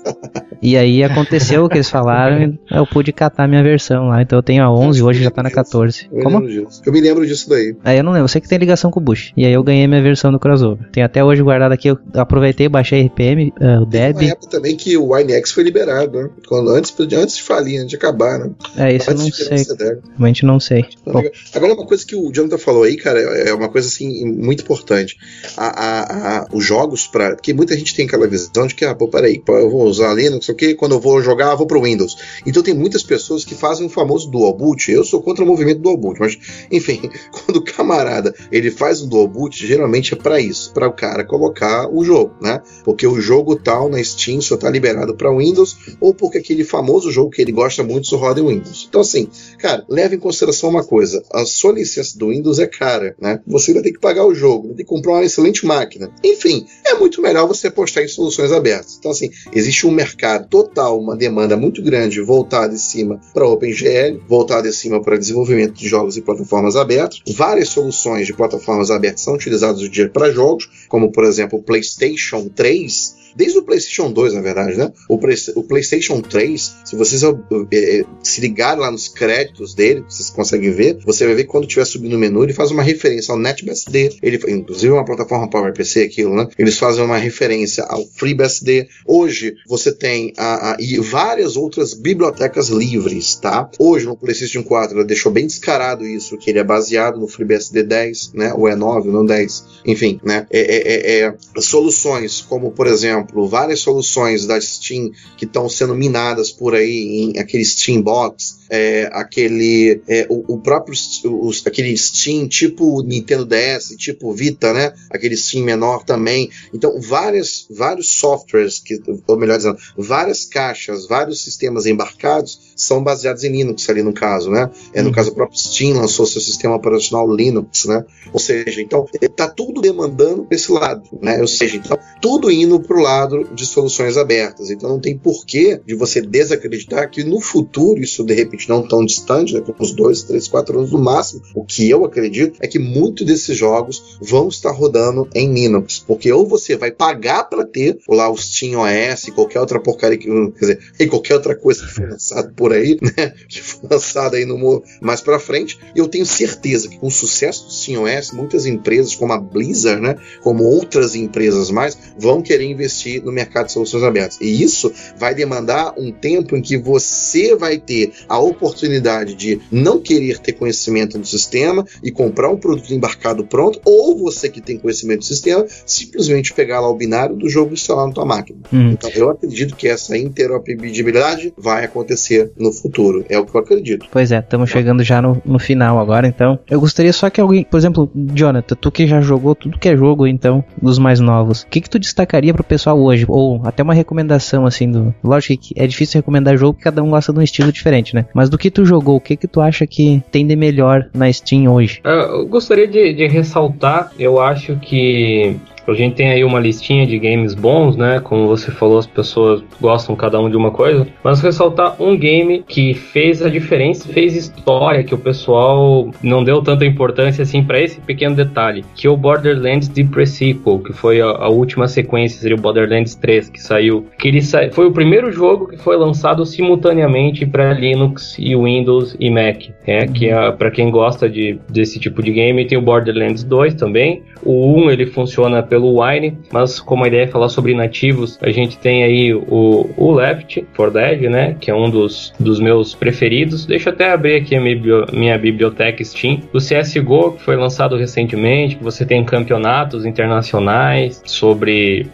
Speaker 3: E aí aconteceu o que eles falaram eu pude catar minha versão lá. Então eu tenho a 11, hoje já tá na 14.
Speaker 4: Eu
Speaker 3: Como?
Speaker 4: Eu me lembro disso daí.
Speaker 3: Aí eu não lembro, eu sei que tem ligação com o Bush. E aí eu ganhei minha versão do crossover. Tem até hoje guardado aqui, eu aproveitei, baixei RPM, uh, o Deb. Tem uma
Speaker 4: época também que o WineX foi liberado, né? Quando, antes, antes de falir, antes de acabar, né?
Speaker 3: É, isso antes eu não sei. Realmente não sei.
Speaker 4: Bom. Agora, uma coisa que o Jonathan falou aí, cara, é uma coisa assim muito importante. A, a, a os jogos, para porque muita gente tem aquela visão de que, ah, pô, peraí, peraí, eu vou usar Linux, o que? Quando eu vou jogar, eu vou pro Windows. Então tem muitas pessoas que fazem o famoso dual boot. Eu sou contra o movimento dual boot, mas enfim, quando o camarada ele faz um dual boot, geralmente é para isso, para o cara colocar o jogo, né? Porque o jogo tal na Steam só tá liberado para Windows ou porque aquele famoso jogo que ele gosta muito só roda em Windows. Então assim, cara, leve em consideração uma coisa, a sua licença do Windows é cara, né? Você vai ter que pagar o jogo, vai ter que comprar uma excelente máquina. Enfim, é muito melhor você apostar em soluções abertas. Então assim, existe um mercado total, uma demanda muito grande voltada em cima para OpenGL, voltada em cima para desenvolvimento de jogos e plataformas abertas. Várias soluções de plataformas abertas são utilizadas hoje em dia para jogos, como por exemplo o PlayStation 3 desde o PlayStation 2, na verdade, né? O, o PlayStation 3, se vocês é, se ligarem lá nos créditos dele, vocês conseguem ver, você vai ver que quando estiver subindo no menu, ele faz uma referência ao NetBSD, ele, inclusive uma plataforma PowerPC, aquilo, né? Eles fazem uma referência ao FreeBSD. Hoje, você tem a, a, e várias outras bibliotecas livres, tá? Hoje, no PlayStation 4, ela deixou bem descarado isso, que ele é baseado no FreeBSD 10, né? O E9, não 10. Enfim, né? É, é, é, é soluções como, por exemplo, exemplo, várias soluções da Steam que estão sendo minadas por aí em aquele Steam Box, é, aquele é, o, o, próprio os, aquele Steam tipo Nintendo DS, tipo Vita, né? Aquele Steam menor também. Então, várias, vários softwares, que, ou melhor dizendo, várias caixas, vários sistemas embarcados são baseados em Linux ali no caso, né? É, no uhum. caso, o próprio Steam lançou seu sistema operacional Linux, né? Ou seja, então, está tudo demandando esse lado, né? Ou seja, então, tudo indo para o lado de soluções abertas. Então, não tem porquê de você desacreditar que no futuro isso de repente não tão distante, né, com uns dois, três, quatro anos no máximo, o que eu acredito é que muitos desses jogos vão estar rodando em Linux, porque ou você vai pagar para ter lá o Steam OS, qualquer outra porcaria, que, quer dizer, e qualquer outra coisa que foi lançada por aí, né, que foi lançada aí no mais para frente, eu tenho certeza que com o sucesso do Steam OS, muitas empresas como a Blizzard, né, como outras empresas mais, vão querer investir no mercado de soluções abertas. E isso vai demandar um tempo em que você vai ter a oportunidade de não querer ter conhecimento do sistema e comprar um produto embarcado pronto, ou você que tem conhecimento do sistema, simplesmente pegar lá o binário do jogo e instalar na tua máquina. Hum. Então, eu acredito que essa interoperabilidade vai acontecer no futuro. É o que eu acredito.
Speaker 3: Pois é, estamos chegando já no, no final agora, então. Eu gostaria só que alguém, por exemplo, Jonathan, tu que já jogou tudo que é jogo, então, dos mais novos, o que, que tu destacaria pro pessoal hoje? Ou até uma recomendação, assim, do. Lógico que é difícil recomendar jogo porque cada um gosta de um estilo diferente, né? Mas do que tu jogou, o que que tu acha que tem de melhor na Steam hoje?
Speaker 6: Eu gostaria de, de ressaltar, eu acho que a gente tem aí uma listinha de games bons, né? Como você falou, as pessoas gostam cada um de uma coisa. Mas ressaltar um game que fez a diferença, fez história, que o pessoal não deu tanta importância assim para esse pequeno detalhe, que é o Borderlands The Pre-Sequel, que foi a, a, última sequência, seria o Borderlands 3, que saiu. Que ele sa... Foi o primeiro jogo que foi lançado simultaneamente para Linux e Windows e Mac. É, que é para quem gosta de, desse tipo de game, tem o Borderlands 2 também. O 1 ele funciona pelo Wine, mas como a ideia é falar sobre nativos, a gente tem aí o, o Left 4 Dead, né, que é um dos, dos meus preferidos. Deixa eu até abrir aqui a minha, minha biblioteca Steam. O CSGO, que foi lançado recentemente, que você tem campeonatos internacionais sobre,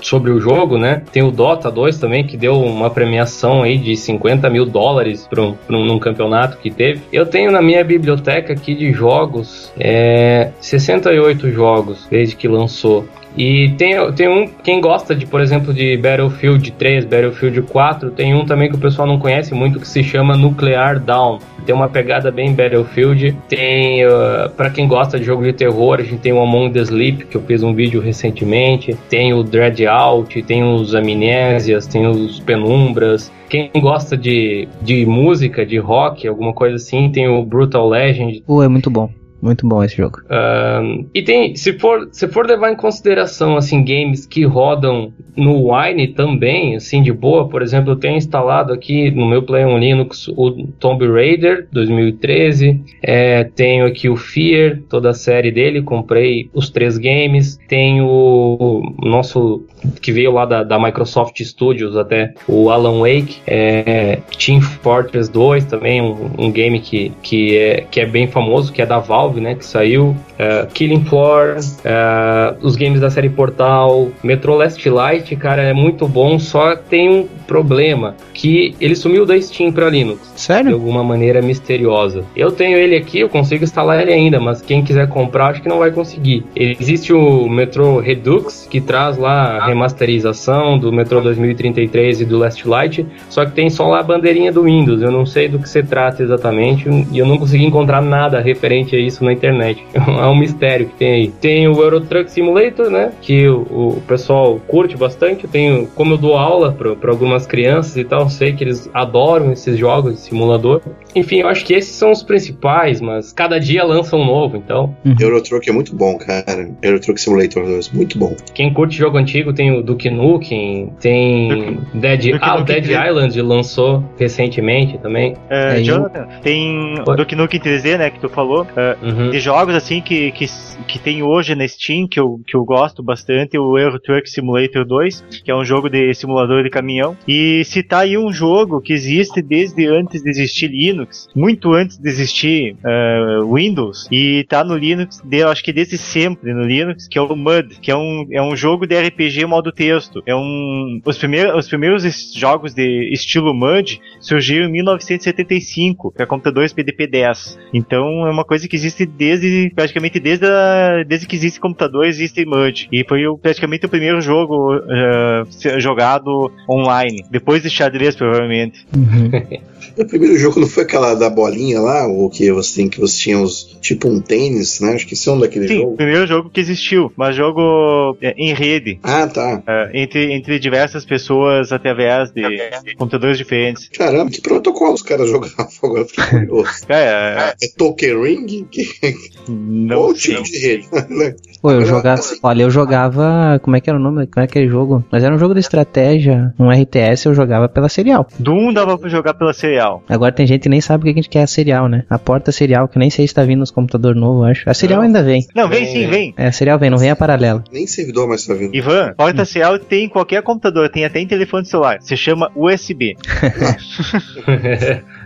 Speaker 6: sobre o jogo, né. Tem o Dota 2 também, que deu uma premiação aí de 50 mil dólares para um, um, um campeonato que teve. Eu tenho na minha biblioteca aqui de jogos é, 68 jogos jogos desde que lançou. E tem, tem um, quem gosta de, por exemplo, de Battlefield 3, Battlefield 4, tem um também que o pessoal não conhece muito que se chama Nuclear Down. Tem uma pegada bem Battlefield. Tem, uh, para quem gosta de jogo de terror, a gente tem o Among the Sleep, que eu fiz um vídeo recentemente. Tem o Dread Out, tem os Amnésias, tem os Penumbras. Quem gosta de, de música, de rock, alguma coisa assim, tem o Brutal Legend.
Speaker 3: Pô, é muito bom. Muito bom esse jogo.
Speaker 6: e tem, se for, se for levar em consideração assim games que rodam no Wine também, assim de boa, por exemplo, eu tenho instalado aqui no meu Play on Linux o Tomb Raider 2013, é, tenho aqui o Fear, toda a série dele, comprei os três games, tenho o nosso que veio lá da, da Microsoft Studios até o Alan Wake, é, Team Fortress 2 também um, um game que, que, é, que é bem famoso, que é da Valve Valve, né, que saiu, é, Killing Floor, é, os games da série Portal, Metro Last Light, cara, é muito bom, só tem um problema, que ele sumiu da Steam para Linux.
Speaker 3: Sério?
Speaker 6: De alguma maneira misteriosa. Eu tenho ele aqui, eu consigo instalar ele ainda, mas quem quiser comprar, acho que não vai conseguir. Existe o Metro Redux, que traz lá a remasterização do Metro 2033 e do Last Light, só que tem só lá a bandeirinha do Windows. Eu não sei do que se trata exatamente e eu não consegui encontrar nada referente a isso na internet. é um mistério que tem aí. Tem o Euro Truck Simulator, né? Que o, o pessoal curte bastante. Eu tenho, como eu dou aula para algumas crianças e tal, sei que eles adoram esses jogos de simulador. Enfim, eu acho que esses são os principais, mas cada dia lança um novo, então.
Speaker 4: Euro Truck é muito bom, cara. Euro Truck Simulator 2, muito bom.
Speaker 6: Quem curte jogo antigo tem o Duke Nukem, tem Dead,
Speaker 5: Duke
Speaker 6: ah, o
Speaker 5: Nukem
Speaker 6: Dead
Speaker 5: 3D.
Speaker 6: Island lançou recentemente também.
Speaker 5: É, Jonathan, tem. Duke Nukem 3D, né, que tu falou. é,
Speaker 6: Uhum.
Speaker 5: de jogos assim que, que, que tem hoje na Steam, que eu, que eu gosto bastante, o Euro Truck Simulator 2, que é um jogo de simulador de caminhão. E citar aí um jogo que existe desde antes de existir Linux, muito antes de existir eh, Windows, e tá no Linux, de, acho que desde sempre no Linux, que é o Mud, que é um, é um jogo de RPG modo texto. É um. Os primeiros, os primeiros jogos de estilo Mud surgiram em 1975, para computadores PDP-10. Então é uma coisa que existe desde praticamente desde, a, desde que existe computador existe Mud. E foi o- praticamente o primeiro jogo ser jogado online, depois de xadrez provavelmente.
Speaker 3: Uhum.
Speaker 4: O primeiro jogo não foi aquela da bolinha lá, ou que você tem que você tinha os. Tipo um tênis, né? Acho que esse é um daquele
Speaker 5: Sim, o
Speaker 4: jogo.
Speaker 5: primeiro jogo que existiu, mas jogo eh, em rede.
Speaker 4: Ah, tá.
Speaker 5: eh, entre, entre diversas pessoas através de computadores diferentes.
Speaker 4: Caramba, que protocolo os caras jogavam agora? Fiquei curioso.
Speaker 5: Cara,
Speaker 4: É Token Ring? Que,
Speaker 5: não
Speaker 4: qual
Speaker 5: sei.
Speaker 4: tipo de rede?
Speaker 3: Pô, eu jogava.
Speaker 4: assim-
Speaker 3: Olha, eu jogava. Como é que era o nome? Como é aquele jogo? Mas era um jogo de estratégia, um RTS, eu jogava pela serial.
Speaker 5: Doom dava pra jogar pela serial.
Speaker 3: Agora tem gente que nem sabe o que a gente quer a serial, né? A porta serial, que nem sei se tá vindo nos computadores novos, eu acho. A serial
Speaker 5: Não.
Speaker 3: ainda vem.
Speaker 5: Não, vem
Speaker 6: Vem,
Speaker 5: sim,
Speaker 6: vem.
Speaker 5: vem.
Speaker 3: É, a serial vem, não vem a paralela.
Speaker 4: Nem servidor mais tá vindo.
Speaker 5: Ivan, porta serial tem em qualquer computador, tem até em telefone celular. Se chama USB.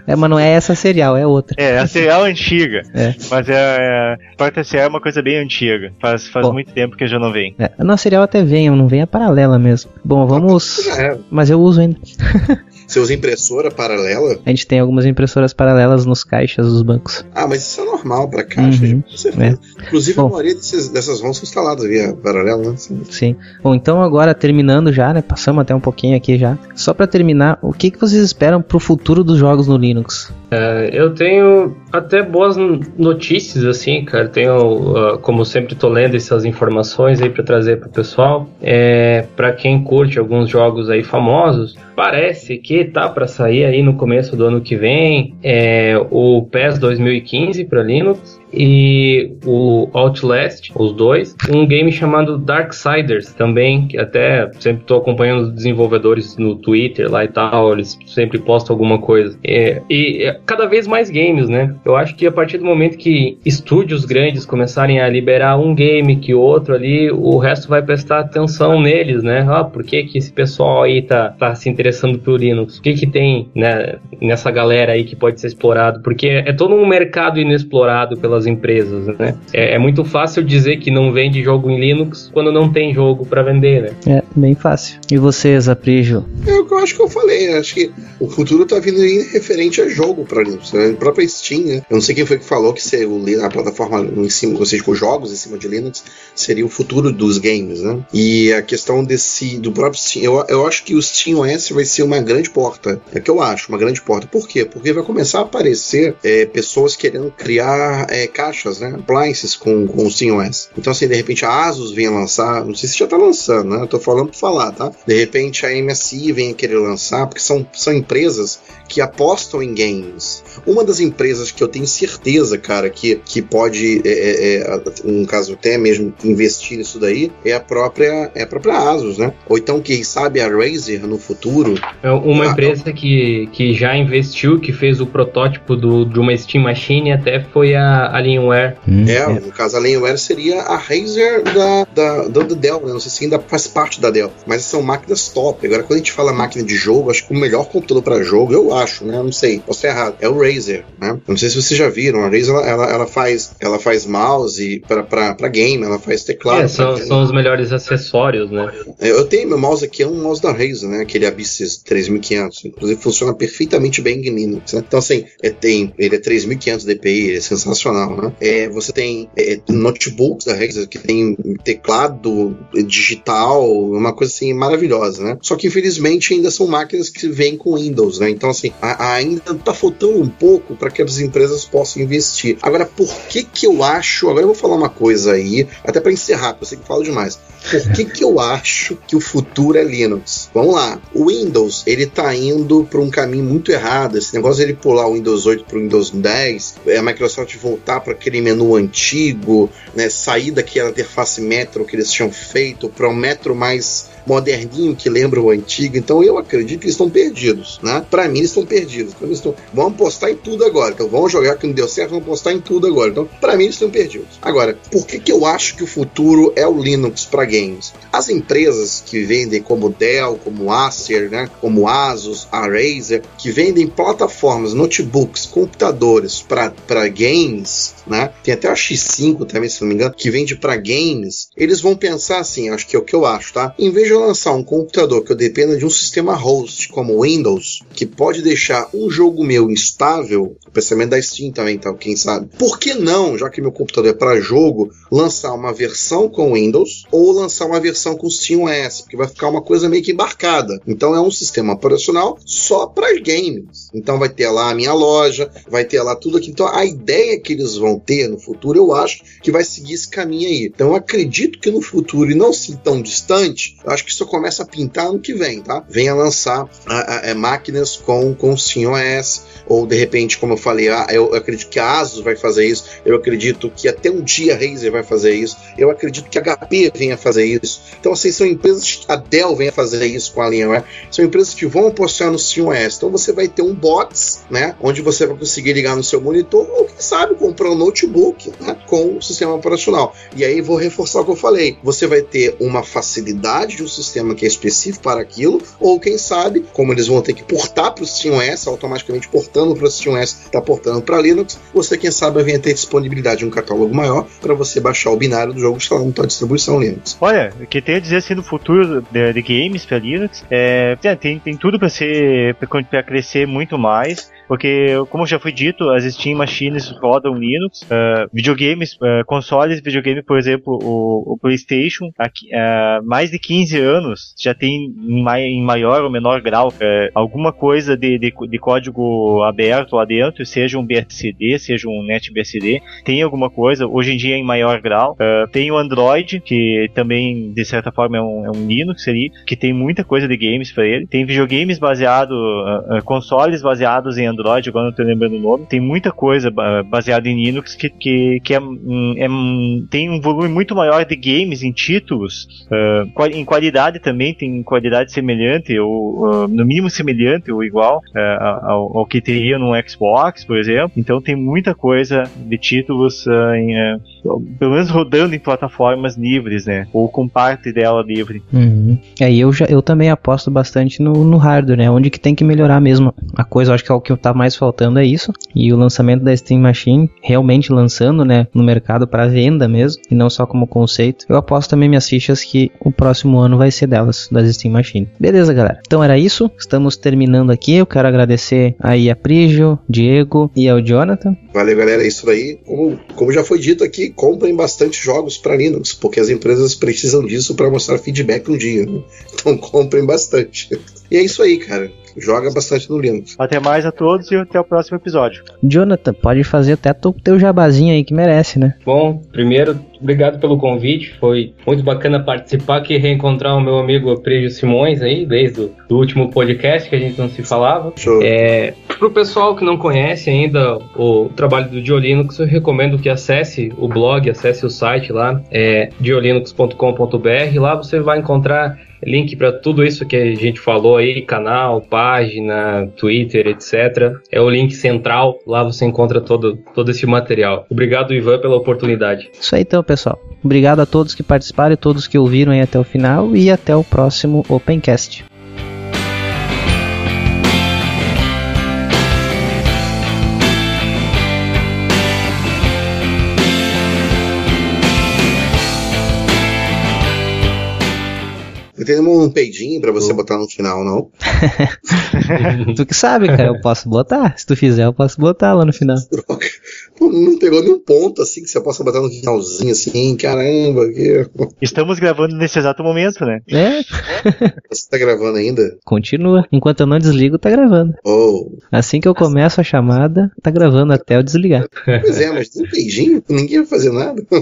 Speaker 3: É, mas não é essa serial, é outra.
Speaker 5: É, a serial antiga.
Speaker 3: É.
Speaker 5: Mas é, é, porta serial é uma coisa bem antiga. Faz, faz
Speaker 3: Bom.
Speaker 5: muito tempo que já não vem.
Speaker 3: É, a serial até vem, não vem a paralela mesmo. Bom, vamos.
Speaker 4: É.
Speaker 3: Mas eu uso ainda.
Speaker 4: Você usa impressora paralela?
Speaker 3: A gente tem algumas impressoras paralelas nos caixas dos bancos.
Speaker 4: Ah, mas isso é normal pra caixa,
Speaker 3: Uhum.
Speaker 4: com certeza. Inclusive,
Speaker 3: Bom.
Speaker 4: a maioria desses, dessas ROMs são instaladas via paralela, né?
Speaker 3: Sim. Bom, então agora terminando já, né? Passamos até um pouquinho aqui já. Só pra terminar, o que, que vocês esperam pro futuro dos jogos no Linux?
Speaker 6: É, eu tenho até boas notícias, assim, cara. Tenho, ah, como sempre, tô lendo essas informações aí para trazer pro pessoal. É, para quem curte alguns jogos aí famosos, parece que tá para sair aí no começo do ano que vem é, o PES 2015 para Linux e o Outlast, os dois. Um game chamado Darksiders também, que até sempre tô acompanhando os desenvolvedores no Twitter lá e tal, eles sempre postam alguma coisa. É, e é, cada vez mais games, né? Eu acho que a partir do momento que estúdios grandes começarem a liberar um game que outro ali, o resto vai prestar atenção neles, né? Ah, por que que esse pessoal aí tá, tá se interessando por Linux? O que que tem né, nessa galera aí que pode ser explorado? Porque é todo um mercado inexplorado pelas empresas, né? É, é muito fácil dizer que não vende jogo em Linux quando não tem jogo para vender, né?
Speaker 3: É, bem fácil. E vocês, Aprígio?
Speaker 4: É o que eu acho que eu falei. Acho que o futuro tá vindo aí referente a jogo pra Linux. Né? A própria Steam, né? Eu não sei quem foi que falou que ser o, a plataforma em cima, ou seja, com jogos em cima de Linux, seria o futuro dos games, né? E a questão desse, do próprio Steam, eu, eu acho que o Steam OS vai ser uma grande porta. É que eu acho, uma grande porta. Por quê? Porque vai começar a aparecer é, pessoas querendo criar é, caixas, né? Appliances com, com o Steam OS. Então, assim, de repente a Asus venha lançar, não sei se já tá lançando, né? Eu tô falando pra falar, tá? De repente a MSI venha querer lançar, porque são, são empresas que apostam em games. Uma das empresas que eu tenho certeza, cara, que, que pode, é, é, é, um caso até mesmo investir nisso daí, é a própria, é a própria Asus, né? Ou então, quem sabe, a Razer no futuro.
Speaker 6: É Uma
Speaker 4: Ah,
Speaker 6: empresa que, que já investiu, que fez o protótipo do, de uma Steam Machine até foi a Alienware.
Speaker 3: Hum,
Speaker 4: É, no caso, a Alienware seria a Razer da, da, da, da Dell, né? Não sei se ainda faz parte da Dell, mas são máquinas top. Agora, quando a gente fala máquina de jogo, acho que o melhor computador para jogo, eu acho, né? Não sei, posso estar errado. É o Razer, né? Não sei se vocês já viram. A Razer, ela, ela, ela faz, ela faz mouse para game, ela faz teclado.
Speaker 6: É, são,
Speaker 4: game.
Speaker 6: são os melhores acessórios, né?
Speaker 4: Eu tenho meu mouse aqui, é um mouse da Razer, né? Aquele Abyssus 3500. Inclusive funciona perfeitamente bem em Linux, né? Então, assim, é, tem, ele é 3500 dpi, ele é sensacional, né? É, você tem é, notebooks da Razer que tem teclado digital, uma coisa assim maravilhosa, né? Só que infelizmente ainda são máquinas que vêm com Windows, né? Então, assim, a- ainda tá faltando um pouco para que as empresas possam investir. Agora, por que que eu acho? Agora eu vou falar uma coisa aí, até para encerrar, porque eu sei que falo demais. Por que que eu acho que o futuro é Linux? Vamos lá. O Windows, ele tá indo para um caminho muito errado. Esse negócio de ele pular o Windows 8 para o Windows 10, é, a Microsoft voltar para aquele menu antigo, né, sair daquela interface Metro que eles tinham feito para um Metro mais moderninho que lembra o antigo. Então eu acredito que eles estão perdidos, né? Para mim eles estão perdidos. Pra mim, estão... Vamos postar em tudo agora. Então vamos jogar que não deu certo, vamos postar em tudo agora. Então para mim eles estão perdidos. Agora, por que que eu acho que o futuro é o Linux para games? As empresas que vendem como Dell, como Acer, né? Como Asus, a Razer, que vendem plataformas, notebooks, computadores para games, né? Tem até a X5 também, se não me engano, que vende para games. Eles vão pensar assim, acho que é o que eu acho, tá? Em vez eu lançar um computador que eu dependa de um sistema host como Windows, que pode deixar um jogo meu instável, o pensamento da Steam também, então, quem sabe? Por que não, já que meu computador é para jogo, lançar uma versão com Windows ou lançar uma versão com SteamOS, porque vai ficar uma coisa meio que embarcada. Então é um sistema operacional só para games. Então vai ter lá a minha loja, vai ter lá tudo aqui. Então a ideia que eles vão ter no futuro, eu acho que vai seguir esse caminho aí. Então acredito que no futuro, e não assim tão distante, eu acho que isso começa a pintar ano que vem, tá? Venha lançar a- a- é, máquinas com, com SteamOS, ou de repente, como eu falei, ah, eu acredito que a Asus vai fazer isso, eu acredito que até um dia a Razer vai fazer isso, eu acredito que a HP venha fazer isso. Então, assim, são empresas, a Dell venha fazer isso com a Alienware, são empresas que vão apostar no SteamOS. Então, você vai ter um box, né, onde você vai conseguir ligar no seu monitor, ou quem sabe comprar um notebook, né, com o sistema operacional. E aí, vou reforçar o que eu falei, você vai ter uma facilidade de sistema que é específico para aquilo, ou quem sabe, como eles vão ter que portar para o SteamOS, automaticamente portando para o SteamOS, está portando para Linux, você, quem sabe, venha ter disponibilidade de um catálogo maior para você baixar o binário do jogo instalando na tua distribuição Linux.
Speaker 5: Olha, o que tem a dizer assim no futuro de, de games para Linux, é, tem- tem, tem tudo para ser para crescer muito mais, porque como já foi dito, as Steam Machines rodam Linux, ah, videogames, ah, consoles, videogame, por exemplo, o, o PlayStation, aqui, há mais de 15 anos já tem em, mai- em maior ou menor grau alguma coisa de, de, de código aberto lá dentro, seja um BSD, seja um NetBSD, tem alguma coisa, hoje em dia em maior grau. Tem o Android, que também de certa forma é um, é um Linux ali, que tem muita coisa de games para ele. Tem videogames baseado, ah, consoles baseados em Android, agora não tô lembrando o nome. Tem muita coisa ba- baseada em Linux que, que, que é, é, tem um volume muito maior de games em títulos, qual- em qualidade também tem qualidade semelhante ou ah, no mínimo semelhante ou igual ah, ao, ao que teria num Xbox, por exemplo. Então tem muita coisa de títulos em, pelo menos rodando em plataformas livres, né? Ou com parte dela livre.
Speaker 3: Uhum. Aí eu já eu também aposto bastante no, no hardware, né? Onde que tem que melhorar mesmo a coisa. Eu acho que é o que tá mais faltando é isso. E o lançamento da Steam Machine, realmente lançando, né, no mercado para venda mesmo, e não só como conceito. Eu aposto também minhas fichas que o próximo ano vai ser delas, das Steam Machine. Beleza, galera. Então era isso. Estamos terminando aqui. Eu quero agradecer aí a Prígio, Diego e ao Jonathan.
Speaker 4: Valeu, galera. É isso aí. Como, como já foi dito aqui, comprem bastante jogos para Linux, porque as empresas precisam disso para mostrar feedback um dia. né? Então comprem bastante. E é isso aí, cara. Joga bastante no Linux.
Speaker 5: Até mais a todos e até o próximo episódio.
Speaker 3: Jonathan, pode fazer até o teu jabazinho aí que merece, né?
Speaker 6: Bom, primeiro, obrigado pelo convite. Foi muito bacana participar aqui e reencontrar o meu amigo Aprígio Simões aí, desde o do último podcast que a gente não se falava.
Speaker 4: Show.
Speaker 6: É, pro pessoal que não conhece ainda o trabalho do Diolinux, eu recomendo que acesse o blog, acesse o site lá, é diolinux.com.br. Lá você vai encontrar link para tudo isso que a gente falou aí, canal, página, Twitter, etc. É o link central, lá você encontra todo, todo esse material. Obrigado, Ivan, pela oportunidade.
Speaker 3: Isso aí então, pessoal. Obrigado a todos que participaram e todos que ouviram aí até o final e até o próximo Opencast.
Speaker 4: Não tem um peidinho pra você botar no final, não.
Speaker 3: tu que sabe, cara, eu posso botar. Se tu fizer, eu posso botar lá no final.
Speaker 4: Droga. Não pegou nenhum ponto assim que você possa botar no finalzinho assim, caramba. Que...
Speaker 5: Estamos gravando nesse exato momento, né?
Speaker 3: É,
Speaker 4: Você tá gravando ainda?
Speaker 3: continua. Enquanto eu não desligo, tá gravando.
Speaker 4: Oh.
Speaker 3: Assim que eu começo a chamada, tá gravando até eu desligar.
Speaker 4: Pois é, mas tem um peidinho, ninguém vai fazer nada.